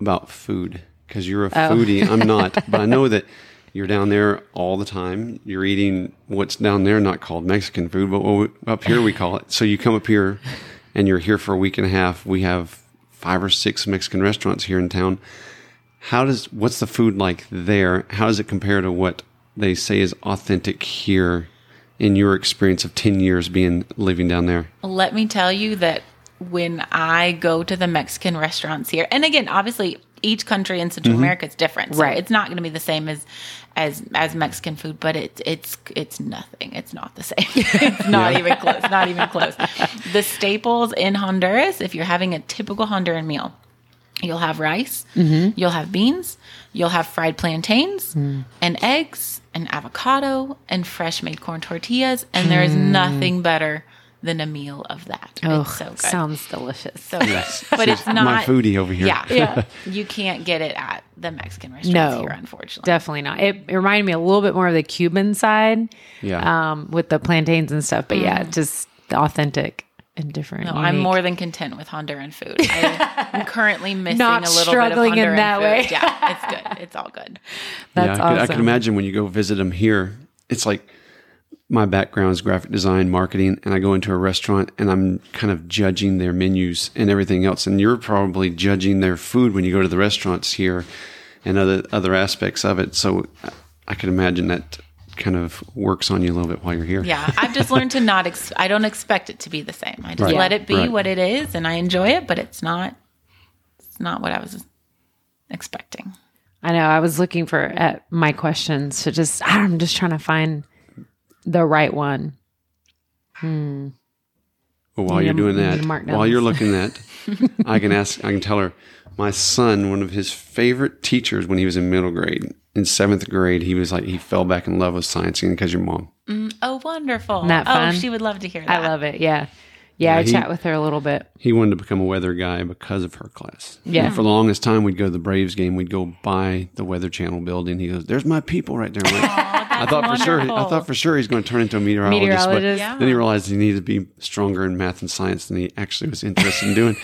about food because you're a Oh. foodie. I'm not, but I know that you're down there all the time. You're eating what's down there not called Mexican food, but what we, up here we call it. So you come up here and you're here for a week and a half. We have five or six Mexican restaurants here in town. How does what's the food like there? How does it compare to what they say is authentic here in your experience of 10 years being living down there? Let me tell you that when I go to the Mexican restaurants here, and again, obviously each country in Central mm-hmm. America is different. So Right. it's not going to be the same as as as Mexican food, but it's it's it's nothing. It's not the same. it's not even close. Not even close. The staples in Honduras, if you're having a typical Honduran meal, you'll have rice, mm-hmm. you'll have beans, you'll have fried plantains hmm. and eggs and avocado and fresh made corn tortillas, and there is hmm. nothing better than a meal of that. Oh, it's so good. sounds delicious. so good. But it's not My foodie over here. Yeah, yeah. you can't get it at the Mexican restaurants No. here, unfortunately. Definitely not. It, it reminded me a little bit more of the Cuban side, Yeah. um, with the plantains and stuff. But yeah, just authentic and different. Mm. no, I'm more than content with Honduran food. I, am currently missing Not a little struggling bit in of Honduran in that food. way. Yeah, it's good. It's all good. That's yeah, I could, I awesome. could imagine when you go visit them here, it's like my background is graphic design, marketing, and I go into a restaurant and I'm kind of judging their menus and everything else. And you're probably judging their food when you go to the restaurants here and other other aspects of it. So I could imagine that kind of works on you a little bit while you're here. Yeah, I've just learned to not. Ex- I don't expect it to be the same. I just Right. let it be Right. what it is, and I enjoy it. But it's not. It's not what I was expecting. I know. I was looking for at my questions to just. I'm just trying to find the right one. Hmm. Well, while you're doing that, while you're looking at, I can ask, I can tell her, my son, one of his favorite teachers when he was in middle grade, in seventh grade, he was like, he fell back in love with science because your mom. Mm, oh, wonderful! Isn't that oh, she would love to hear that. I love it. Yeah. Yeah. I he- chat with her a little bit. He wanted to become a weather guy because of her class. Yeah. And for the longest time, we'd go to the Braves game. We'd go by the Weather Channel building. He goes, "There's my people right there." I'm like, thought for sure. I wonderful. thought for sure he's going to turn into a meteorologist. Meteorologist. But Yeah. then he realized he needed to be stronger in math and science than he actually was interested in doing.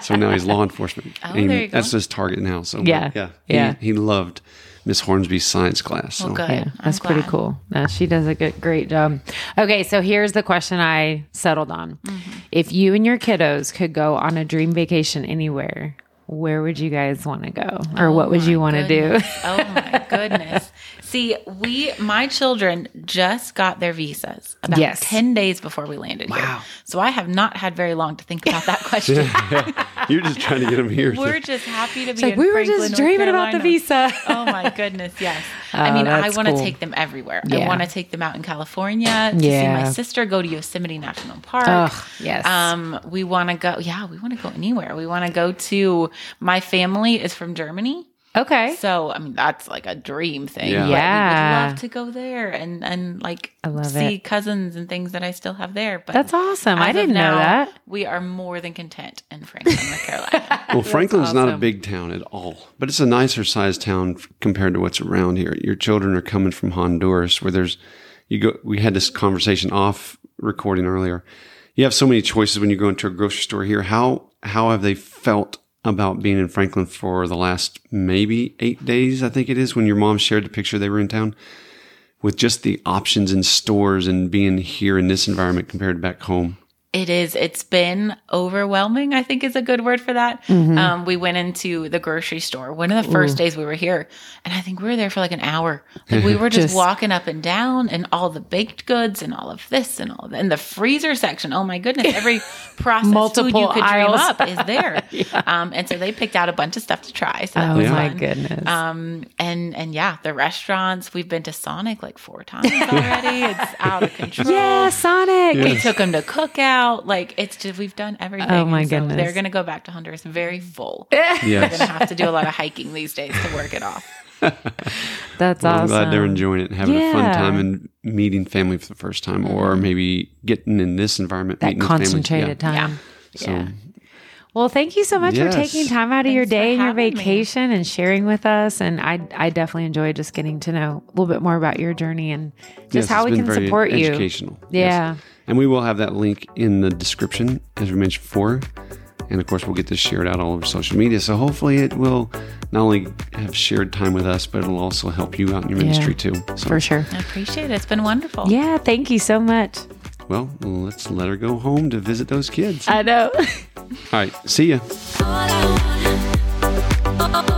so now he's law enforcement. Oh, And there you go. That's his target now. So Yeah. yeah, Yeah. He, he loved Miss Hornsby's science class. So Well, good. Yeah, I'm that's pretty glad. cool. No, she does a good, great job. Okay, so here's the question I settled on: Mm-hmm. If you and your kiddos could go on a dream vacation anywhere, where would you guys want to go, or what would oh you want to do? Oh my goodness. See, we my children just got their visas about Yes. 10 days before we landed here. So I have not had very long to think about that question. You're just trying to get them here. We're just happy to be It's like in we were Franklin, just dreaming about the visa. oh my goodness, yes. Oh, I mean, I want to cool. take them everywhere. Yeah. I want to take them out in California to see my sister go to Yosemite National Park. Oh, yes. Um, we want to go. Yeah, we want to go anywhere. We want to go to. My family is from Germany, okay. so I mean that's like a dream thing. Yeah. But Yeah. we would love to go there and and like I love see it. cousins and things that I still have there. But That's awesome. I didn't know that. We are more than content in Franklin, North Carolina. Well, Franklin's not a big town at all, but it's a nicer sized town compared to what's around here. Your children are coming from Honduras, where there's you go. We had this conversation off recording earlier. You have so many choices when you go into a grocery store here. How how have they felt about being in Franklin for the last maybe eight days? I think it is when your mom shared the picture they were in town with just the options in stores and being here in this environment compared to back home. It is. It's been overwhelming, I think is a good word for that. Mm-hmm. Um, we went into the grocery store one of the first days we were here, and I think we were there for like an hour. Like we were just, Just- walking up and down, and all the baked goods and all of this and all that. And the freezer section, oh my goodness, every processed food you Multiple could aisles. dream up is there. um, and so they picked out a bunch of stuff to try. So that Oh was my fun. goodness. Um, and and yeah, the restaurants. We've been to Sonic like four times already. it's out of control. yeah, Sonic. We took them to cookout. Like it's just we've done everything. Oh, my so goodness. they're gonna go back to Honduras very full. They're gonna have to do a lot of hiking these days to work it off. That's Well, I'm awesome. glad they're enjoying it and having a fun time and meeting family for the first time, mm-hmm. or maybe getting in this environment, that meeting with family. concentrated Yeah. time. So, Yeah. Well, thank you so much Yes. for taking time out of your Thanks for day and your having me. vacation and sharing with us. And I, I definitely enjoyed just getting to know a little bit more about your journey and just yes, how we can very support you. Educational. yes. Yeah. And we will have that link in the description, as we mentioned before. And of course, we'll get this shared out all over social media. So hopefully, it will not only have shared time with us, but it'll also help you out in your ministry too. So, For sure. I appreciate it. It's been wonderful. Yeah. Thank you so much. well, let's let her go home to visit those kids. I know. all right. See ya. All I want oh, oh, oh,